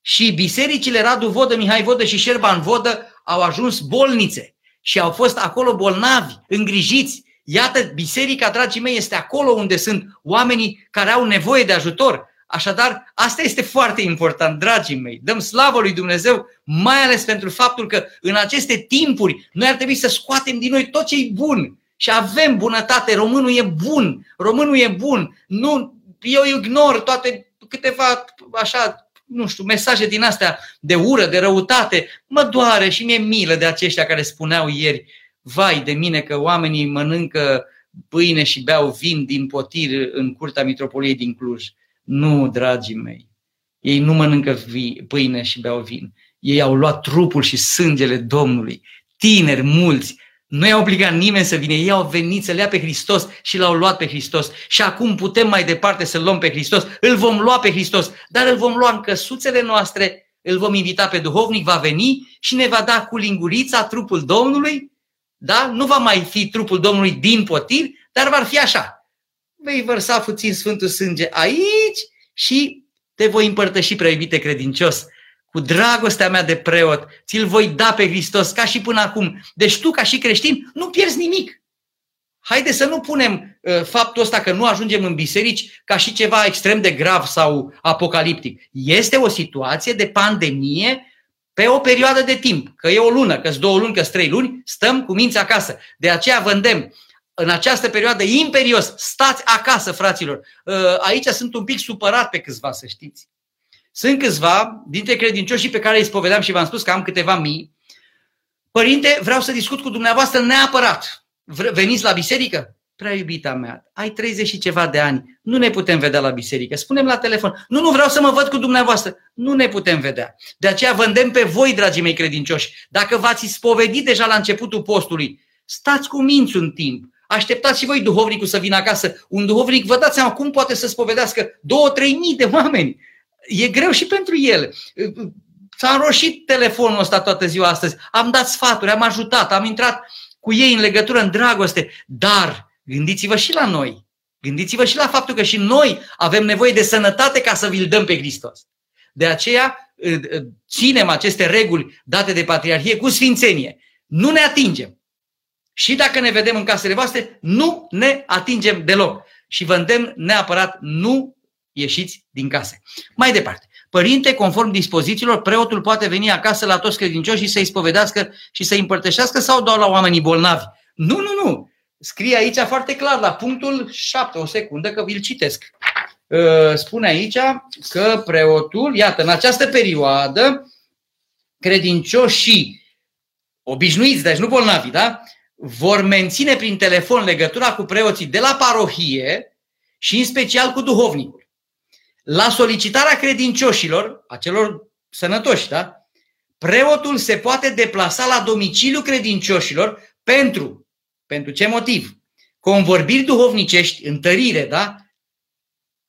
Și bisericile Radu Vodă, Mihai Vodă și Șerban Vodă au ajuns bolnițe și au fost acolo bolnavi, îngrijiți. Iată, biserica, dragii mei, este acolo unde sunt oamenii care au nevoie de ajutor. Așadar, asta este foarte important, dragii mei. Dăm slavă lui Dumnezeu, mai ales pentru faptul că în aceste timpuri noi ar trebui să scoatem din noi tot ce e bun. Și avem bunătate, românul e bun, românul e bun. Nu, eu ignor toate câteva așa, nu știu, mesaje din astea de ură, de răutate. Mă doare și mi-e milă de aceștia care spuneau ieri, vai de mine că oamenii mănâncă pâine și beau vin din potir în curtea mitropoliei din Cluj. Nu, dragii mei, ei nu mănâncă pâine și beau vin. Ei au luat trupul și sângele Domnului. Tineri, mulți, nu i-a obligat nimeni să vină, ei au venit să le ia pe Hristos și l-au luat pe Hristos. Și acum putem mai departe să-L luăm pe Hristos, îl vom lua pe Hristos, dar îl vom lua în căsuțele noastre, îl vom invita pe duhovnic, va veni și ne va da cu lingurița trupul Domnului, da? Nu va mai fi trupul Domnului din potir, dar va fi așa. Vei vărsa puțin Sfântul Sânge aici și te voi împărtăși, prea credincios, cu dragostea mea de preot, ți-l voi da pe Hristos ca și până acum. Deci tu, ca și creștin, nu pierzi nimic. Haide să nu punem uh, faptul ăsta că nu ajungem în biserici ca și ceva extrem de grav sau apocaliptic. Este o situație de pandemie pe o perioadă de timp, că e o lună, că două luni, că trei luni, stăm cu minți acasă. De aceea vă îndemn, în această perioadă imperios, stați acasă, fraților. Uh, aici sunt un pic supărat pe câțiva, să știți. Sunt câțiva dintre credincioșii pe care îi spovedeam și v-am spus că am câteva mii. Părinte, vreau să discut cu dumneavoastră neapărat. Veniți la biserică? prea iubita mea, ai 30 și ceva de ani, nu ne putem vedea la biserică. Spunem la telefon, nu, nu vreau să mă văd cu dumneavoastră. Nu ne putem vedea. De aceea vă îndemn pe voi, dragii mei credincioși, dacă v-ați spovedit deja la începutul postului, stați cu minți un timp. Așteptați și voi duhovnicul să vină acasă. Un duhovnic, vă dați seama cum poate să spovedească două, trei mii de oameni. E greu și pentru el. S-a înroșit telefonul ăsta toată ziua astăzi. Am dat sfaturi, am ajutat, am intrat cu ei în legătură, în dragoste. Dar gândiți-vă și la noi. Gândiți-vă și la faptul că și noi avem nevoie de sănătate ca să vi-l dăm pe Hristos. De aceea ținem aceste reguli date de Patriarhie cu sfințenie. Nu ne atingem. Și dacă ne vedem în casele voastre, nu ne atingem deloc. Și vă îndemn neapărat, nu ieșiți din case. Mai departe. Părinte, conform dispozițiilor, preotul poate veni acasă la toți credincioși și să-i spovedească și să-i împărtășească sau doar la oamenii bolnavi? Nu, nu, nu. Scrie aici foarte clar, la punctul 7, o secundă că vi-l citesc. Uh, spune aici că preotul, iată, în această perioadă, credincioșii obișnuiți, deci nu bolnavi, da? vor menține prin telefon legătura cu preoții de la parohie și în special cu duhovnicul. La solicitarea credincioșilor, a celor sănătoși, da? preotul se poate deplasa la domiciliul credincioșilor pentru, pentru ce motiv? Convorbiri duhovnicești, întărire, da?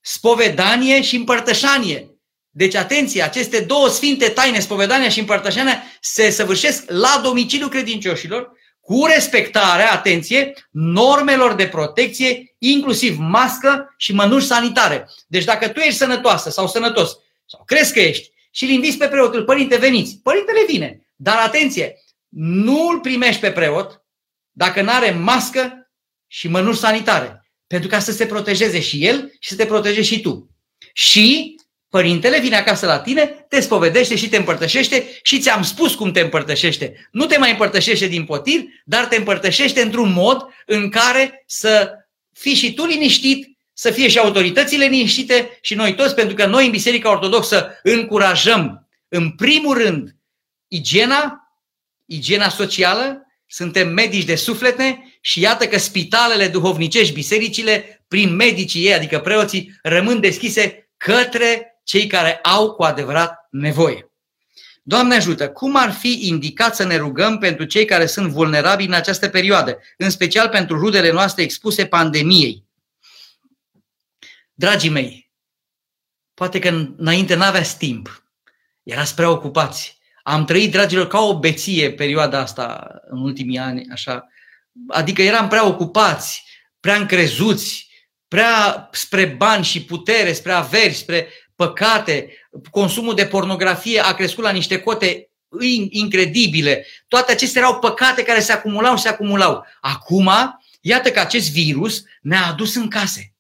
spovedanie și împărtășanie. Deci, atenție, aceste două sfinte taine, spovedania și împărtășania, se săvârșesc la domiciliul credincioșilor cu respectarea, atenție, normelor de protecție, inclusiv mască și mănuși sanitare. Deci dacă tu ești sănătoasă sau sănătos, sau crezi că ești, și îl inviți pe preotul, părinte, veniți, părintele vine. Dar atenție, nu îl primești pe preot dacă nu are mască și mănuși sanitare. Pentru ca să se protejeze și el și să te protejezi și tu. Și Părintele vine acasă la tine, te spovedește și te împărtășește și ți-am spus cum te împărtășește. Nu te mai împărtășește din potir, dar te împărtășește într-un mod în care să fii și tu liniștit, să fie și autoritățile liniștite și noi toți, pentru că noi în Biserica Ortodoxă încurajăm, în primul rând, igiena, igiena socială, suntem medici de suflete și iată că spitalele duhovnicești, bisericile, prin medicii ei, adică preoții, rămân deschise către cei care au cu adevărat nevoie. Doamne ajută, cum ar fi indicat să ne rugăm pentru cei care sunt vulnerabili în această perioadă, în special pentru rudele noastre expuse pandemiei? Dragii mei, poate că înainte n-aveați timp, erați prea ocupați. Am trăit, dragilor, ca o beție perioada asta în ultimii ani, așa. Adică eram prea ocupați, prea încrezuți, prea spre bani și putere, spre averi, spre păcate, consumul de pornografie a crescut la niște cote incredibile. Toate acestea erau păcate care se acumulau și se acumulau. Acum, iată că acest virus ne-a adus în case.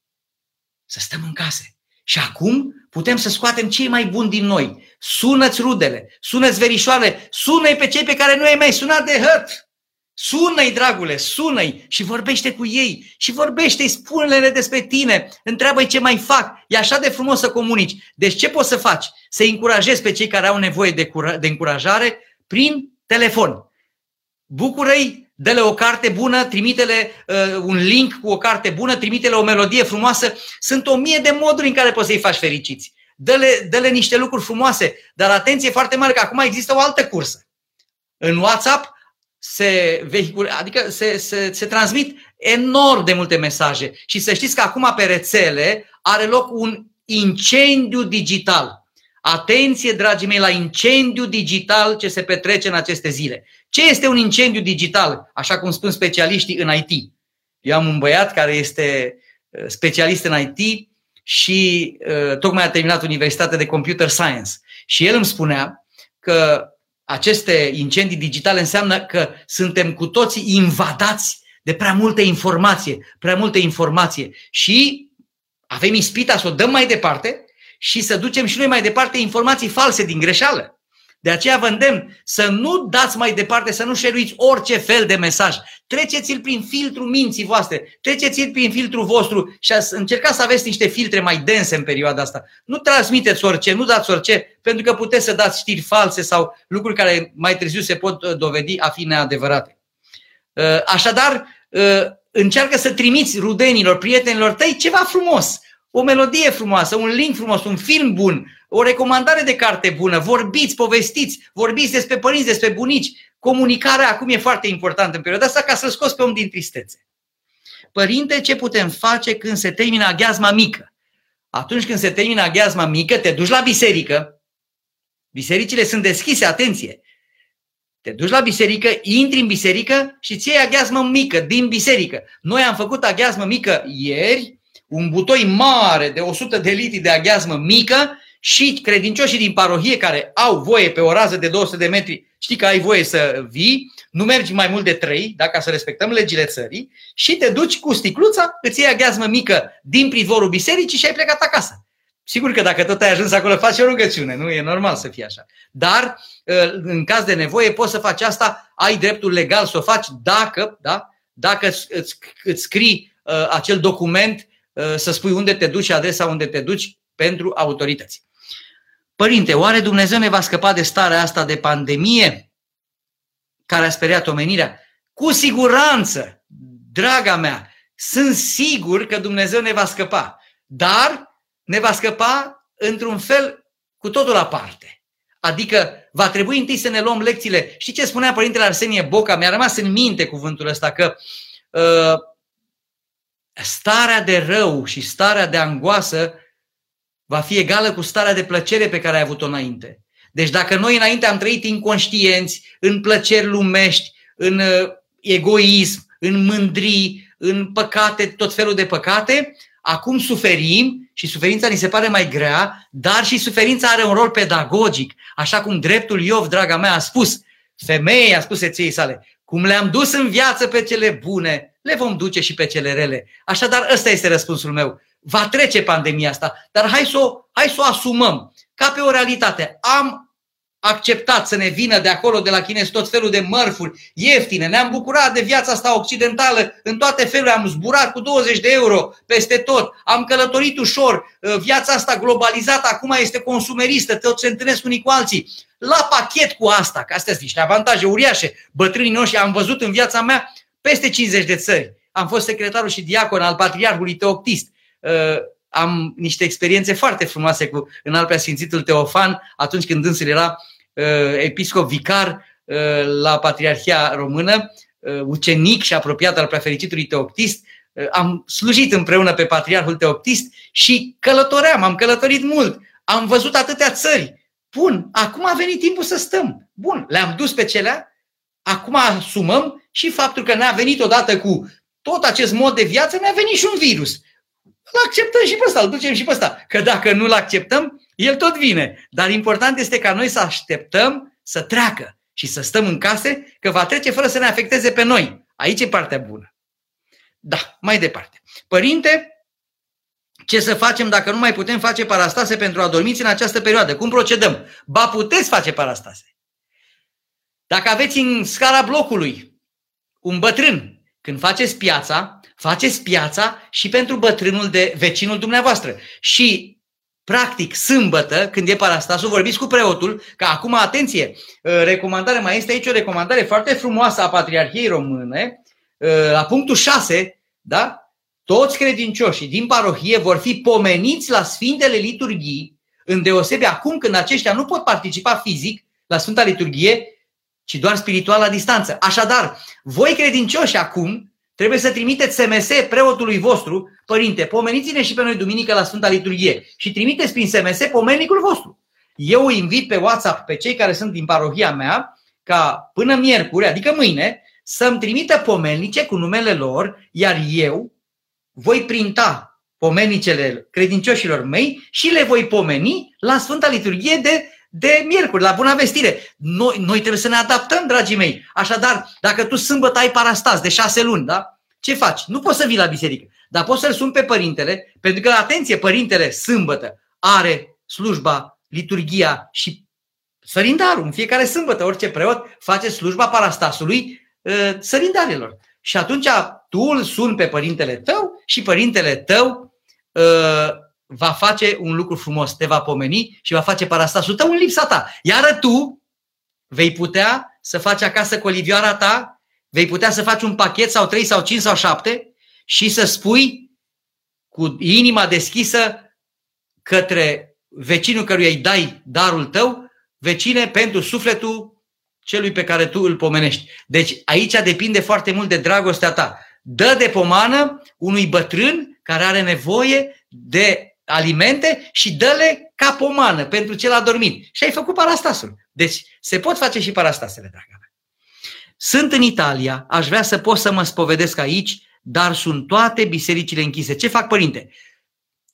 Să stăm în case. Și acum putem să scoatem cei mai buni din noi. Sună-ți rudele, sună-ți verișoare, sună-i pe cei pe care nu ai mai sunat de hăt. Sună-i, dragule, sună-i și vorbește cu ei și vorbește-i, spune-le despre tine, întreabă-i ce mai fac. E așa de frumos să comunici. Deci ce poți să faci? Să încurajezi pe cei care au nevoie de, cura- de încurajare prin telefon. Bucură-i, dă-le o carte bună, trimite-le uh, un link cu o carte bună, trimite-le o melodie frumoasă. Sunt o mie de moduri în care poți să-i faci fericiți. Dă-le, dă-le niște lucruri frumoase, dar atenție foarte mare că acum există o altă cursă. În WhatsApp se vehicule, adică se, se, se transmit enorm de multe mesaje. Și să știți că acum pe rețele are loc un incendiu digital. Atenție, dragii mei, la incendiu digital ce se petrece în aceste zile. Ce este un incendiu digital, așa cum spun specialiștii în IT? Eu am un băiat care este uh, specialist în IT și uh, tocmai a terminat Universitatea de Computer Science. Și el îmi spunea că aceste incendii digitale înseamnă că suntem cu toții invadați de prea multă informație, prea multă informație și avem ispita să o dăm mai departe și să ducem și noi mai departe informații false din greșeală. De aceea vă îndemn să nu dați mai departe, să nu șeruiți orice fel de mesaj. Treceți-l prin filtru minții voastre, treceți-l prin filtru vostru și încercați să aveți niște filtre mai dense în perioada asta. Nu transmiteți orice, nu dați orice, pentru că puteți să dați știri false sau lucruri care mai târziu se pot uh, dovedi a fi neadevărate. Uh, așadar, uh, încearcă să trimiți rudenilor, prietenilor tăi ceva frumos, o melodie frumoasă, un link frumos, un film bun, o recomandare de carte bună, vorbiți, povestiți, vorbiți despre părinți, despre bunici. Comunicarea acum e foarte importantă în perioada asta ca să scoți pe om din tristețe. Părinte, ce putem face când se termină aghiazma mică? Atunci când se termină aghiazma mică, te duci la biserică. Bisericile sunt deschise, atenție. Te duci la biserică, intri în biserică și ți iei aghiazmă mică din biserică. Noi am făcut aghiazmă mică ieri, un butoi mare de 100 de litri de aghiazmă mică și credincioșii din parohie care au voie pe o rază de 200 de metri, știi că ai voie să vii, nu mergi mai mult de 3, dacă să respectăm legile țării, și te duci cu sticluța, îți iei aghiazmă mică din pridvorul bisericii și ai plecat acasă. Sigur că dacă tot ai ajuns acolo, faci o rugăciune, nu e normal să fie așa. Dar, ă, în caz de nevoie, poți să faci asta, ai dreptul legal să o faci dacă, da, dacă îți, îți scrii uh, acel document, uh, să spui unde te duci și adresa unde te duci pentru autorități. Părinte, oare Dumnezeu ne va scăpa de starea asta de pandemie care a speriat omenirea? Cu siguranță, draga mea, sunt sigur că Dumnezeu ne va scăpa, dar ne va scăpa într-un fel cu totul aparte. Adică va trebui întâi să ne luăm lecțiile. Și ce spunea Părintele Arsenie Boca? Mi-a rămas în minte cuvântul ăsta că uh, starea de rău și starea de angoasă va fi egală cu starea de plăcere pe care ai avut-o înainte. Deci dacă noi înainte am trăit inconștienți, în plăceri lumești, în uh, egoism, în mândrii, în păcate, tot felul de păcate, acum suferim și suferința ni se pare mai grea, dar și suferința are un rol pedagogic. Așa cum dreptul Iov, draga mea, a spus, femeia a spus eției sale, cum le-am dus în viață pe cele bune, le vom duce și pe cele rele. Așadar, ăsta este răspunsul meu va trece pandemia asta, dar hai să o, hai să o asumăm ca pe o realitate. Am acceptat să ne vină de acolo, de la chinezi, tot felul de mărfuri ieftine. Ne-am bucurat de viața asta occidentală în toate felurile. Am zburat cu 20 de euro peste tot. Am călătorit ușor. Uh, viața asta globalizată acum este consumeristă. Tot se întâlnesc unii cu alții. La pachet cu asta, că astea sunt niște avantaje uriașe. Bătrânii noștri am văzut în viața mea peste 50 de țări. Am fost secretarul și diacon al Patriarhului Teoctist uh, am niște experiențe foarte frumoase cu în Sfințitul Teofan, atunci când dânsul era uh, episcop vicar uh, la Patriarhia Română, uh, ucenic și apropiat al prefericitului Teoctist, uh, am slujit împreună pe Patriarhul Teoctist și călătoream, am călătorit mult, am văzut atâtea țări. Bun, acum a venit timpul să stăm. Bun, le-am dus pe celea, acum asumăm și faptul că ne-a venit odată cu tot acest mod de viață, ne-a venit și un virus. Îl acceptăm și pe ăsta, îl ducem și pe ăsta. Că dacă nu-l acceptăm, el tot vine. Dar important este ca noi să așteptăm să treacă și să stăm în case, că va trece fără să ne afecteze pe noi. Aici e partea bună. Da, mai departe. Părinte, ce să facem dacă nu mai putem face parastase pentru adormiți în această perioadă? Cum procedăm? Ba puteți face parastase. Dacă aveți în scara blocului un bătrân, când faceți piața, faceți piața și pentru bătrânul de vecinul dumneavoastră. Și practic, sâmbătă, când e parastasul, vorbiți cu preotul, că acum, atenție, uh, recomandare, mai este aici o recomandare foarte frumoasă a Patriarhiei Române, uh, la punctul 6, da? Toți credincioșii din parohie vor fi pomeniți la Sfintele Liturghii, îndeosebi acum când aceștia nu pot participa fizic la Sfânta Liturghie, ci doar spiritual la distanță. Așadar, voi credincioși acum Trebuie să trimiteți SMS preotului vostru, părinte, pomeniți-ne și pe noi duminică la Sfânta Liturghie și trimiteți prin SMS pomenicul vostru. Eu îi invit pe WhatsApp pe cei care sunt din parohia mea ca până miercuri, adică mâine, să-mi trimită pomelnice cu numele lor, iar eu voi printa pomenicele credincioșilor mei și le voi pomeni la Sfânta Liturghie de, de miercuri, la Bună Vestire. Noi, noi trebuie să ne adaptăm, dragii mei. Așadar, dacă tu sâmbătă ai parastas de șase luni, da? Ce faci? Nu poți să vii la biserică, dar poți să-l suni pe părintele, pentru că, atenție, părintele sâmbătă are slujba, liturgia și sărindarul. În fiecare sâmbătă, orice preot face slujba parastasului uh, sărindarilor. Și atunci tu îl suni pe părintele tău și părintele tău uh, va face un lucru frumos, te va pomeni și va face parastasul tău în lipsa ta. Iar tu vei putea să faci acasă colivioara ta vei putea să faci un pachet sau trei sau cinci sau șapte și să spui cu inima deschisă către vecinul căruia îi dai darul tău, vecine, pentru sufletul celui pe care tu îl pomenești. Deci aici depinde foarte mult de dragostea ta. Dă de pomană unui bătrân care are nevoie de alimente și dă-le ca pomană pentru cel adormit. Și ai făcut parastasul. Deci se pot face și parastasele, draga mea. Sunt în Italia, aș vrea să pot să mă spovedesc aici, dar sunt toate bisericile închise. Ce fac, părinte?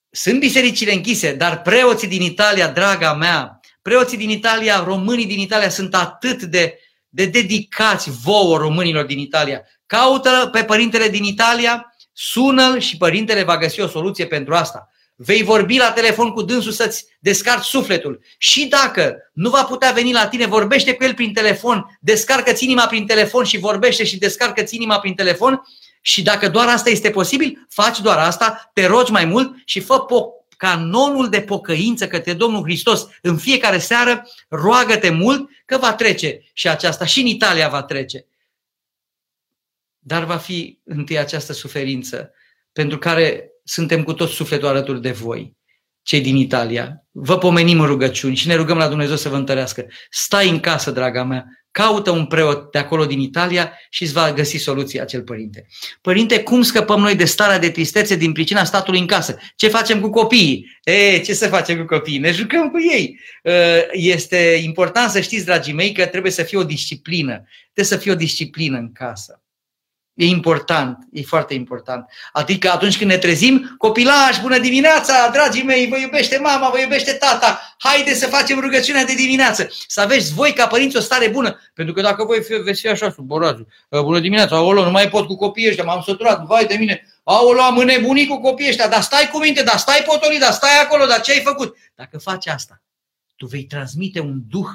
Sunt bisericile închise, dar preoții din Italia, draga mea, preoții din Italia, românii din Italia sunt atât de, de dedicați vouă românilor din Italia. Caută pe părintele din Italia, sună-l și părintele va găsi o soluție pentru asta. Vei vorbi la telefon cu dânsul să-ți descarci sufletul. Și dacă nu va putea veni la tine, vorbește cu el prin telefon, descarcă-ți inima prin telefon și vorbește și descarcă-ți inima prin telefon și dacă doar asta este posibil, faci doar asta, te rogi mai mult și fă po- canonul de pocăință către Domnul Hristos. În fiecare seară roagă-te mult că va trece și aceasta, și în Italia va trece. Dar va fi întâi această suferință pentru care suntem cu tot sufletul alături de voi, cei din Italia. Vă pomenim în rugăciuni și ne rugăm la Dumnezeu să vă întărească. Stai în casă, draga mea, caută un preot de acolo din Italia și îți va găsi soluția acel părinte. Părinte, cum scăpăm noi de starea de tristețe din pricina statului în casă? Ce facem cu copiii? E, ce să facem cu copiii? Ne jucăm cu ei. Este important să știți, dragii mei, că trebuie să fie o disciplină. Trebuie să fie o disciplină în casă. E important, e foarte important. Adică atunci când ne trezim, copilaj, bună dimineața, dragii mei, vă iubește mama, vă iubește tata, haide să facem rugăciunea de dimineață, să aveți voi ca părinți o stare bună, pentru că dacă voi veți fi așa suborați, bună dimineața, aolo, nu mai pot cu copiii ăștia, m-am săturat, vai de mine, aolo, am înnebunit cu copiii ăștia, dar stai cu minte, dar stai potolit, dar stai acolo, dar ce ai făcut? Dacă faci asta, tu vei transmite un duh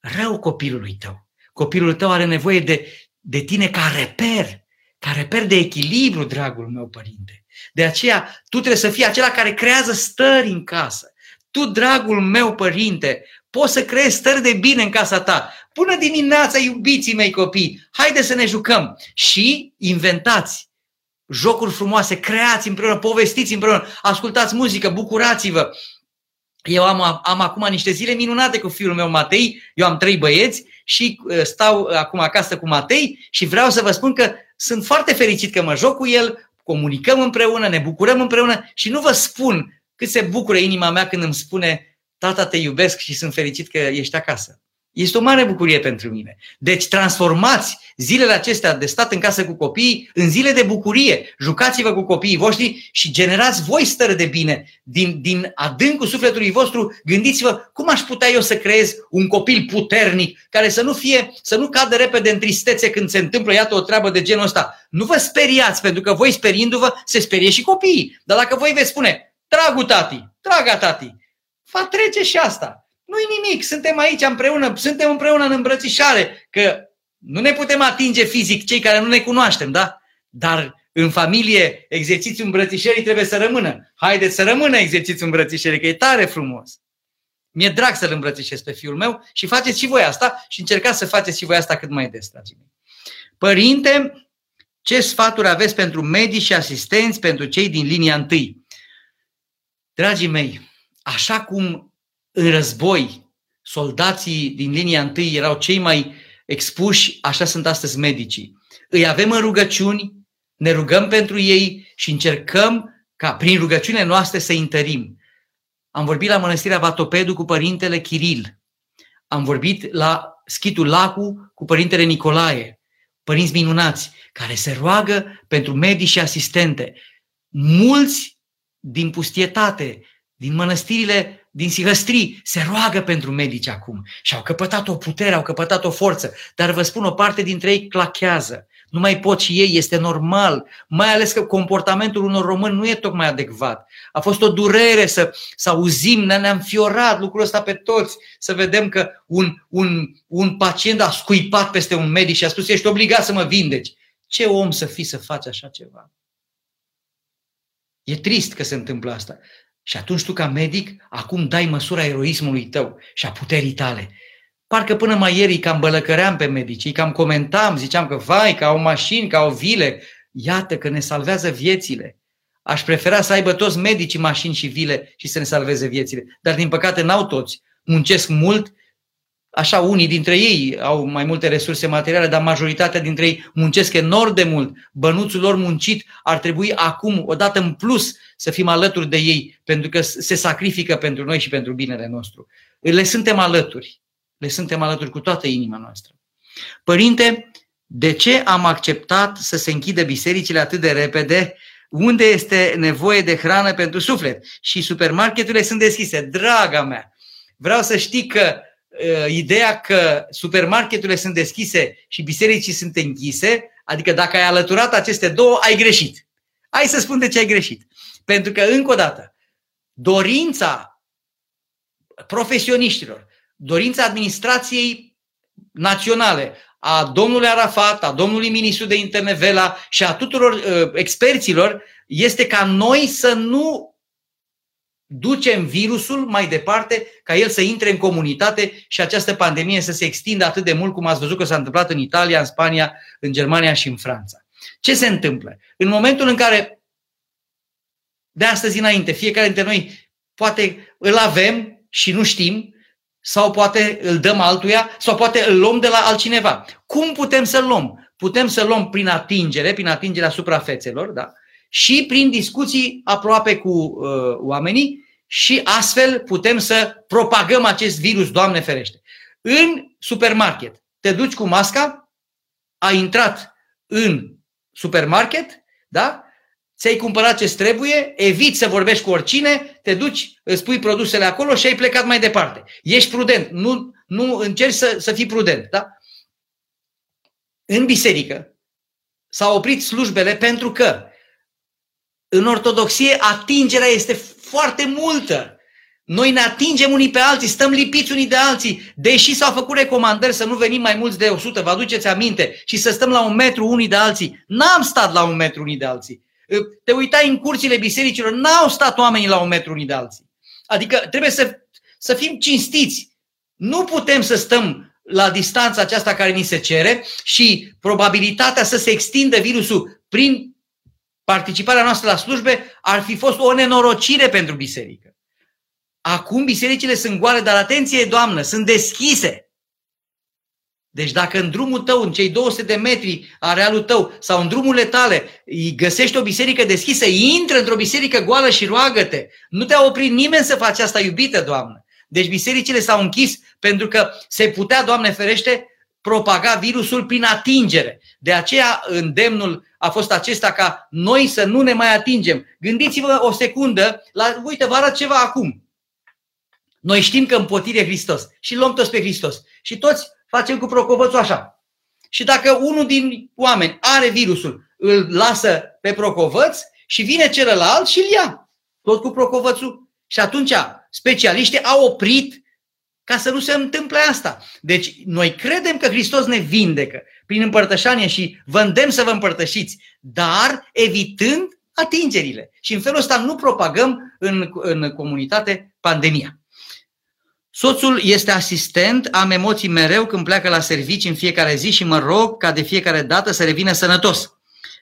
rău copilului tău. Copilul tău are nevoie de de tine ca reper, ca reper de echilibru, dragul meu părinte. De aceea, tu trebuie să fii acela care creează stări în casă. Tu, dragul meu părinte, poți să creezi stări de bine în casa ta. Bună dimineața, iubiții mei copii! Haide să ne jucăm! Și inventați jocuri frumoase, creați împreună, povestiți împreună, ascultați muzică, bucurați-vă. Eu am, am acum niște zile minunate cu fiul meu Matei, eu am trei băieți și uh, stau acum acasă cu Matei și vreau să vă spun că sunt foarte fericit că mă joc cu el, comunicăm împreună, ne bucurăm împreună și nu vă spun cât se bucură inima mea când îmi spune tata te iubesc și sunt fericit că ești acasă. Este o mare bucurie pentru mine. Deci transformați zilele acestea de stat în casă cu copiii în zile de bucurie. Jucați-vă cu copiii voștri și generați voi stări de bine. Din, din adâncul sufletului vostru, gândiți-vă cum aș putea eu să creez un copil puternic care să nu fie, să nu cadă repede în tristețe când se întâmplă, iată, o treabă de genul ăsta. Nu vă speriați, pentru că voi speriindu-vă, se sperie și copiii. Dar dacă voi veți spune, dragul tati, draga tati, va trece și asta. Nu-i nimic, suntem aici împreună, suntem împreună în îmbrățișare, că nu ne putem atinge fizic cei care nu ne cunoaștem, da? Dar în familie exercițiul îmbrățișării trebuie să rămână. Haideți să rămână exercițiul îmbrățișării, că e tare frumos. Mi-e drag să-l îmbrățișez pe fiul meu și faceți și voi asta și încercați să faceți și voi asta cât mai des, dragii mei. Părinte, ce sfaturi aveți pentru medici și asistenți, pentru cei din linia întâi? Dragii mei, așa cum în război, soldații din linia întâi erau cei mai expuși, așa sunt astăzi medicii. Îi avem în rugăciuni, ne rugăm pentru ei și încercăm ca prin rugăciunile noastre să întărim. Am vorbit la Mănăstirea Vatopedu cu părintele Chiril. Am vorbit la Schitul Lacu cu părintele Nicolae. Părinți minunați care se roagă pentru medici și asistente. Mulți din pustietate, din mănăstirile din Sihăstrii se roagă pentru medici acum și au căpătat o putere, au căpătat o forță, dar vă spun, o parte dintre ei clachează. Nu mai pot și ei, este normal, mai ales că comportamentul unor români nu e tocmai adecvat. A fost o durere să, să auzim, ne-am fiorat lucrul ăsta pe toți, să vedem că un, un, un pacient a scuipat peste un medic și a spus, ești obligat să mă vindeci. Ce om să fii să faci așa ceva? E trist că se întâmplă asta. Și atunci tu, ca medic, acum dai măsura eroismului tău și a puterii tale. Parcă până mai ieri cam bălăcăream pe medici, cam comentam, ziceam că vai, că au mașini, că au vile. Iată că ne salvează viețile. Aș prefera să aibă toți medicii mașini și vile și să ne salveze viețile. Dar din păcate n-au toți. Muncesc mult, așa unii dintre ei au mai multe resurse materiale, dar majoritatea dintre ei muncesc enorm de mult. Bănuțul lor muncit ar trebui acum, odată în plus, să fim alături de ei, pentru că se sacrifică pentru noi și pentru binele nostru. Le suntem alături. Le suntem alături cu toată inima noastră. Părinte, de ce am acceptat să se închidă bisericile atât de repede? Unde este nevoie de hrană pentru suflet? Și supermarketurile sunt deschise. Draga mea, vreau să știi că uh, ideea că supermarketurile sunt deschise și bisericii sunt închise, adică dacă ai alăturat aceste două, ai greșit. Hai să spun de ce ai greșit. Pentru că, încă o dată, dorința profesioniștilor dorința administrației naționale, a domnului Arafat, a domnului ministru de interne Vela și a tuturor uh, experților este ca noi să nu ducem virusul mai departe, ca el să intre în comunitate și această pandemie să se extindă atât de mult cum ați văzut că s-a întâmplat în Italia, în Spania, în Germania și în Franța. Ce se întâmplă? În momentul în care de astăzi înainte, fiecare dintre noi poate îl avem și nu știm, sau poate îl dăm altuia, sau poate îl luăm de la altcineva. Cum putem să-l luăm? Putem să-l luăm prin atingere, prin atingerea suprafețelor, da? Și prin discuții aproape cu uh, oamenii și astfel putem să propagăm acest virus, Doamne ferește. În supermarket, te duci cu masca, ai intrat în supermarket, da? ți-ai cumpărat ce trebuie, eviți să vorbești cu oricine, te duci, îți pui produsele acolo și ai plecat mai departe. Ești prudent, nu, nu încerci să, să fii prudent. Da? În biserică s-au oprit slujbele pentru că în ortodoxie atingerea este foarte multă. Noi ne atingem unii pe alții, stăm lipiți unii de alții, deși s-au făcut recomandări să nu venim mai mulți de 100, vă aduceți aminte, și să stăm la un metru unii de alții. N-am stat la un metru unii de alții. Te uitai în curțile bisericilor, n-au stat oamenii la un metru unii de alții. Adică trebuie să, să fim cinstiți. Nu putem să stăm la distanța aceasta care ni se cere și probabilitatea să se extindă virusul prin participarea noastră la slujbe ar fi fost o nenorocire pentru biserică. Acum bisericile sunt goale, dar atenție, Doamnă, sunt deschise. Deci dacă în drumul tău, în cei 200 de metri arealul tău sau în drumurile tale găsești o biserică deschisă, intră într-o biserică goală și roagă-te. Nu te-a oprit nimeni să faci asta, iubită Doamnă. Deci bisericile s-au închis pentru că se putea, Doamne ferește, propaga virusul prin atingere. De aceea îndemnul a fost acesta ca noi să nu ne mai atingem. Gândiți-vă o secundă la, uite, vă arăt ceva acum. Noi știm că împotire Hristos și luăm toți pe Hristos. Și toți facem cu procovățul așa. Și dacă unul din oameni are virusul, îl lasă pe procovăț și vine celălalt și îl ia. Tot cu procovățul. Și atunci specialiștii au oprit ca să nu se întâmple asta. Deci noi credem că Hristos ne vindecă prin împărtășanie și vă îndemn să vă împărtășiți, dar evitând atingerile. Și în felul ăsta nu propagăm în, în comunitate pandemia. Soțul este asistent, am emoții mereu când pleacă la servici în fiecare zi și mă rog ca de fiecare dată să revină sănătos.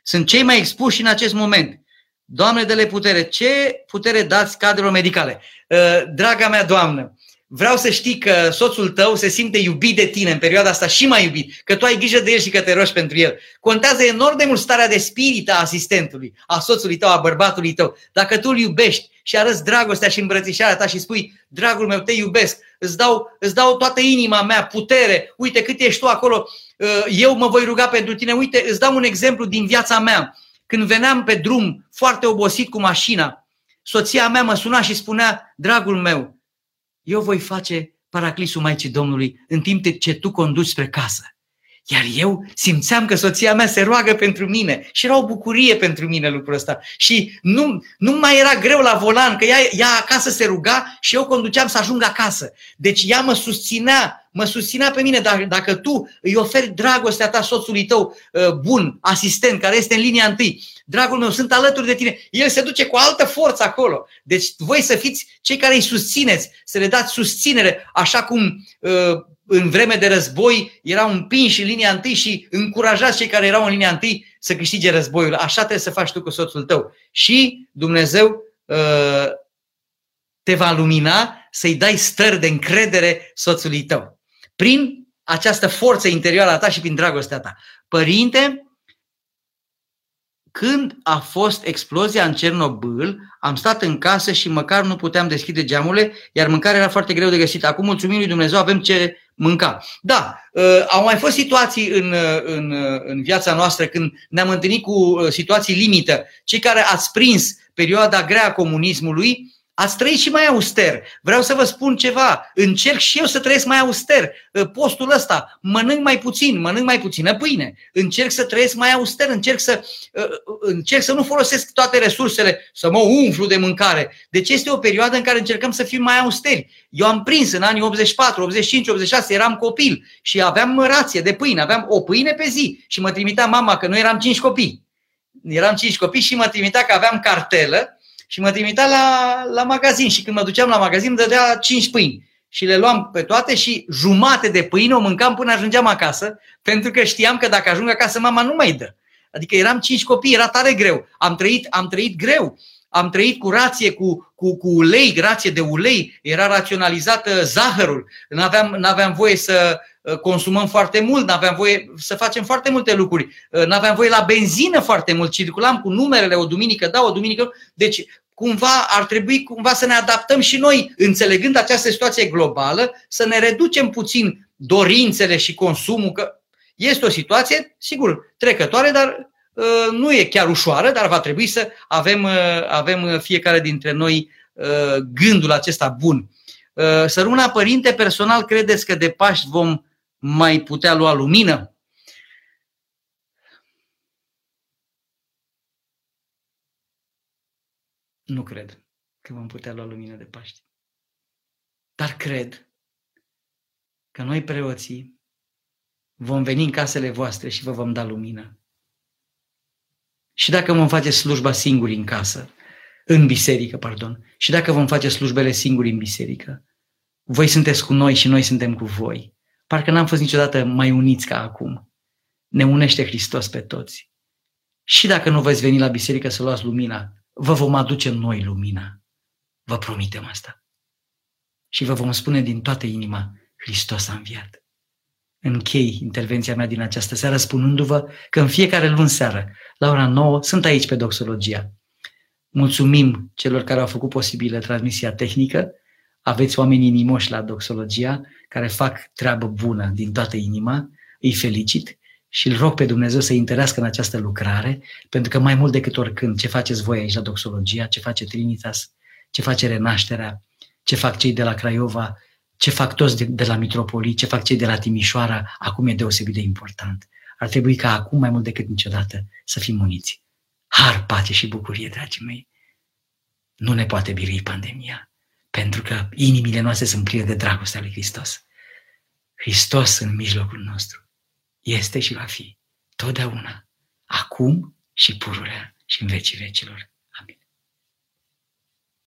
Sunt cei mai expuși în acest moment. Doamne, de putere, ce putere dați cadrelor medicale? Uh, draga mea doamnă, vreau să știi că soțul tău se simte iubit de tine în perioada asta și mai iubit, că tu ai grijă de el și că te rogi pentru el. Contează enorm de mult starea de spirit a asistentului, a soțului tău, a bărbatului tău. Dacă tu îl iubești și arăți dragostea și îmbrățișarea ta și spui, dragul meu, te iubesc, îți dau, îți dau toată inima mea, putere, uite cât ești tu acolo, uh, eu mă voi ruga pentru tine, uite, îți dau un exemplu din viața mea. Când veneam pe drum, foarte obosit cu mașina, soția mea mă suna și spunea, dragul meu, eu voi face paraclisul Maicii Domnului în timp ce tu conduci spre casă. Iar eu simțeam că soția mea se roagă pentru mine și era o bucurie pentru mine lucrul ăsta. Și nu, nu mai era greu la volan, că ea, ea acasă se ruga și eu conduceam să ajung acasă. Deci ea mă susținea, mă susținea pe mine. Dacă, dacă tu îi oferi dragostea ta soțului tău uh, bun, asistent, care este în linia întâi, dragul meu, sunt alături de tine. El se duce cu altă forță acolo. Deci voi să fiți cei care îi susțineți, să le dați susținere, așa cum uh, în vreme de război erau împinși în linia întâi și încurajați cei care erau în linia întâi să câștige războiul. Așa trebuie să faci tu cu soțul tău. Și Dumnezeu uh, te va lumina să-i dai stări de încredere soțului tău. Prin această forță interioară a ta și prin dragostea ta. Părinte, când a fost explozia în Cernobâl, am stat în casă și măcar nu puteam deschide geamurile, iar mâncarea era foarte greu de găsit. Acum, mulțumim lui Dumnezeu, avem ce mânca. Da, uh, au mai fost situații în, uh, în, uh, în viața noastră când ne-am întâlnit cu situații limită. Cei care ați prins perioada grea a comunismului, Ați trăit și mai auster. Vreau să vă spun ceva. Încerc și eu să trăiesc mai auster. Ă, postul ăsta, mănânc mai puțin, mănânc mai puțină pâine. Încerc să trăiesc mai auster, încerc să, ă, încerc să nu folosesc toate resursele, să mă umflu de mâncare. Deci este o perioadă în care încercăm să fim mai austeri. Eu am prins în anii 84, 85, 86, eram copil și aveam rație de pâine, aveam o pâine pe zi și mă trimitea mama că noi eram cinci copii. Eram cinci copii și mă trimitea că aveam cartelă și mă trimitea la, la magazin și când mă duceam la magazin îmi dădea 5 pâini și le luam pe toate și jumate de pâine o mâncam până ajungeam acasă, pentru că știam că dacă ajung acasă mama nu mai dă. Adică eram cinci copii, era tare greu. Am trăit, am trăit greu. Am trăit cu rație, cu, cu, cu ulei, rație de ulei, era raționalizată zahărul. Nu aveam voie să uh, consumăm foarte mult, nu aveam voie să facem foarte multe lucruri, uh, nu aveam voie la benzină foarte mult, circulam cu numerele o duminică, da, o duminică. Deci cumva ar trebui cumva să ne adaptăm și noi, înțelegând această situație globală, să ne reducem puțin dorințele și consumul, că este o situație, sigur, trecătoare, dar uh, nu e chiar ușoară, dar va trebui să avem, uh, avem fiecare dintre noi uh, gândul acesta bun. Uh, Săruna Părinte, personal, credeți că de Paști vom mai putea lua lumină? Nu cred că vom putea lua lumină de Paști. Dar cred că noi preoții vom veni în casele voastre și vă vom da lumină. Și dacă vom face slujba singuri în casă, în biserică, pardon, și dacă vom face slujbele singuri în biserică, voi sunteți cu noi și noi suntem cu voi. Parcă n-am fost niciodată mai uniți ca acum. Ne unește Hristos pe toți. Și dacă nu veți veni la biserică să luați lumina, vă vom aduce noi lumina. Vă promitem asta. Și vă vom spune din toată inima, Hristos a înviat. Închei intervenția mea din această seară spunându-vă că în fiecare luni seară, la ora 9, sunt aici pe Doxologia. Mulțumim celor care au făcut posibilă transmisia tehnică. Aveți oameni inimoși la Doxologia care fac treabă bună din toată inima. Îi felicit și îl rog pe Dumnezeu să întărească în această lucrare, pentru că mai mult decât oricând, ce faceți voi aici la Doxologia, ce face Trinitas, ce face Renașterea, ce fac cei de la Craiova, ce fac toți de, de la Mitropolii, ce fac cei de la Timișoara, acum e deosebit de important. Ar trebui ca acum, mai mult decât niciodată, să fim uniți. Har, pace și bucurie, dragii mei. Nu ne poate birui pandemia, pentru că inimile noastre sunt pline de dragostea lui Hristos. Hristos în mijlocul nostru este și va fi totdeauna, acum și pururea și în vecii vecilor.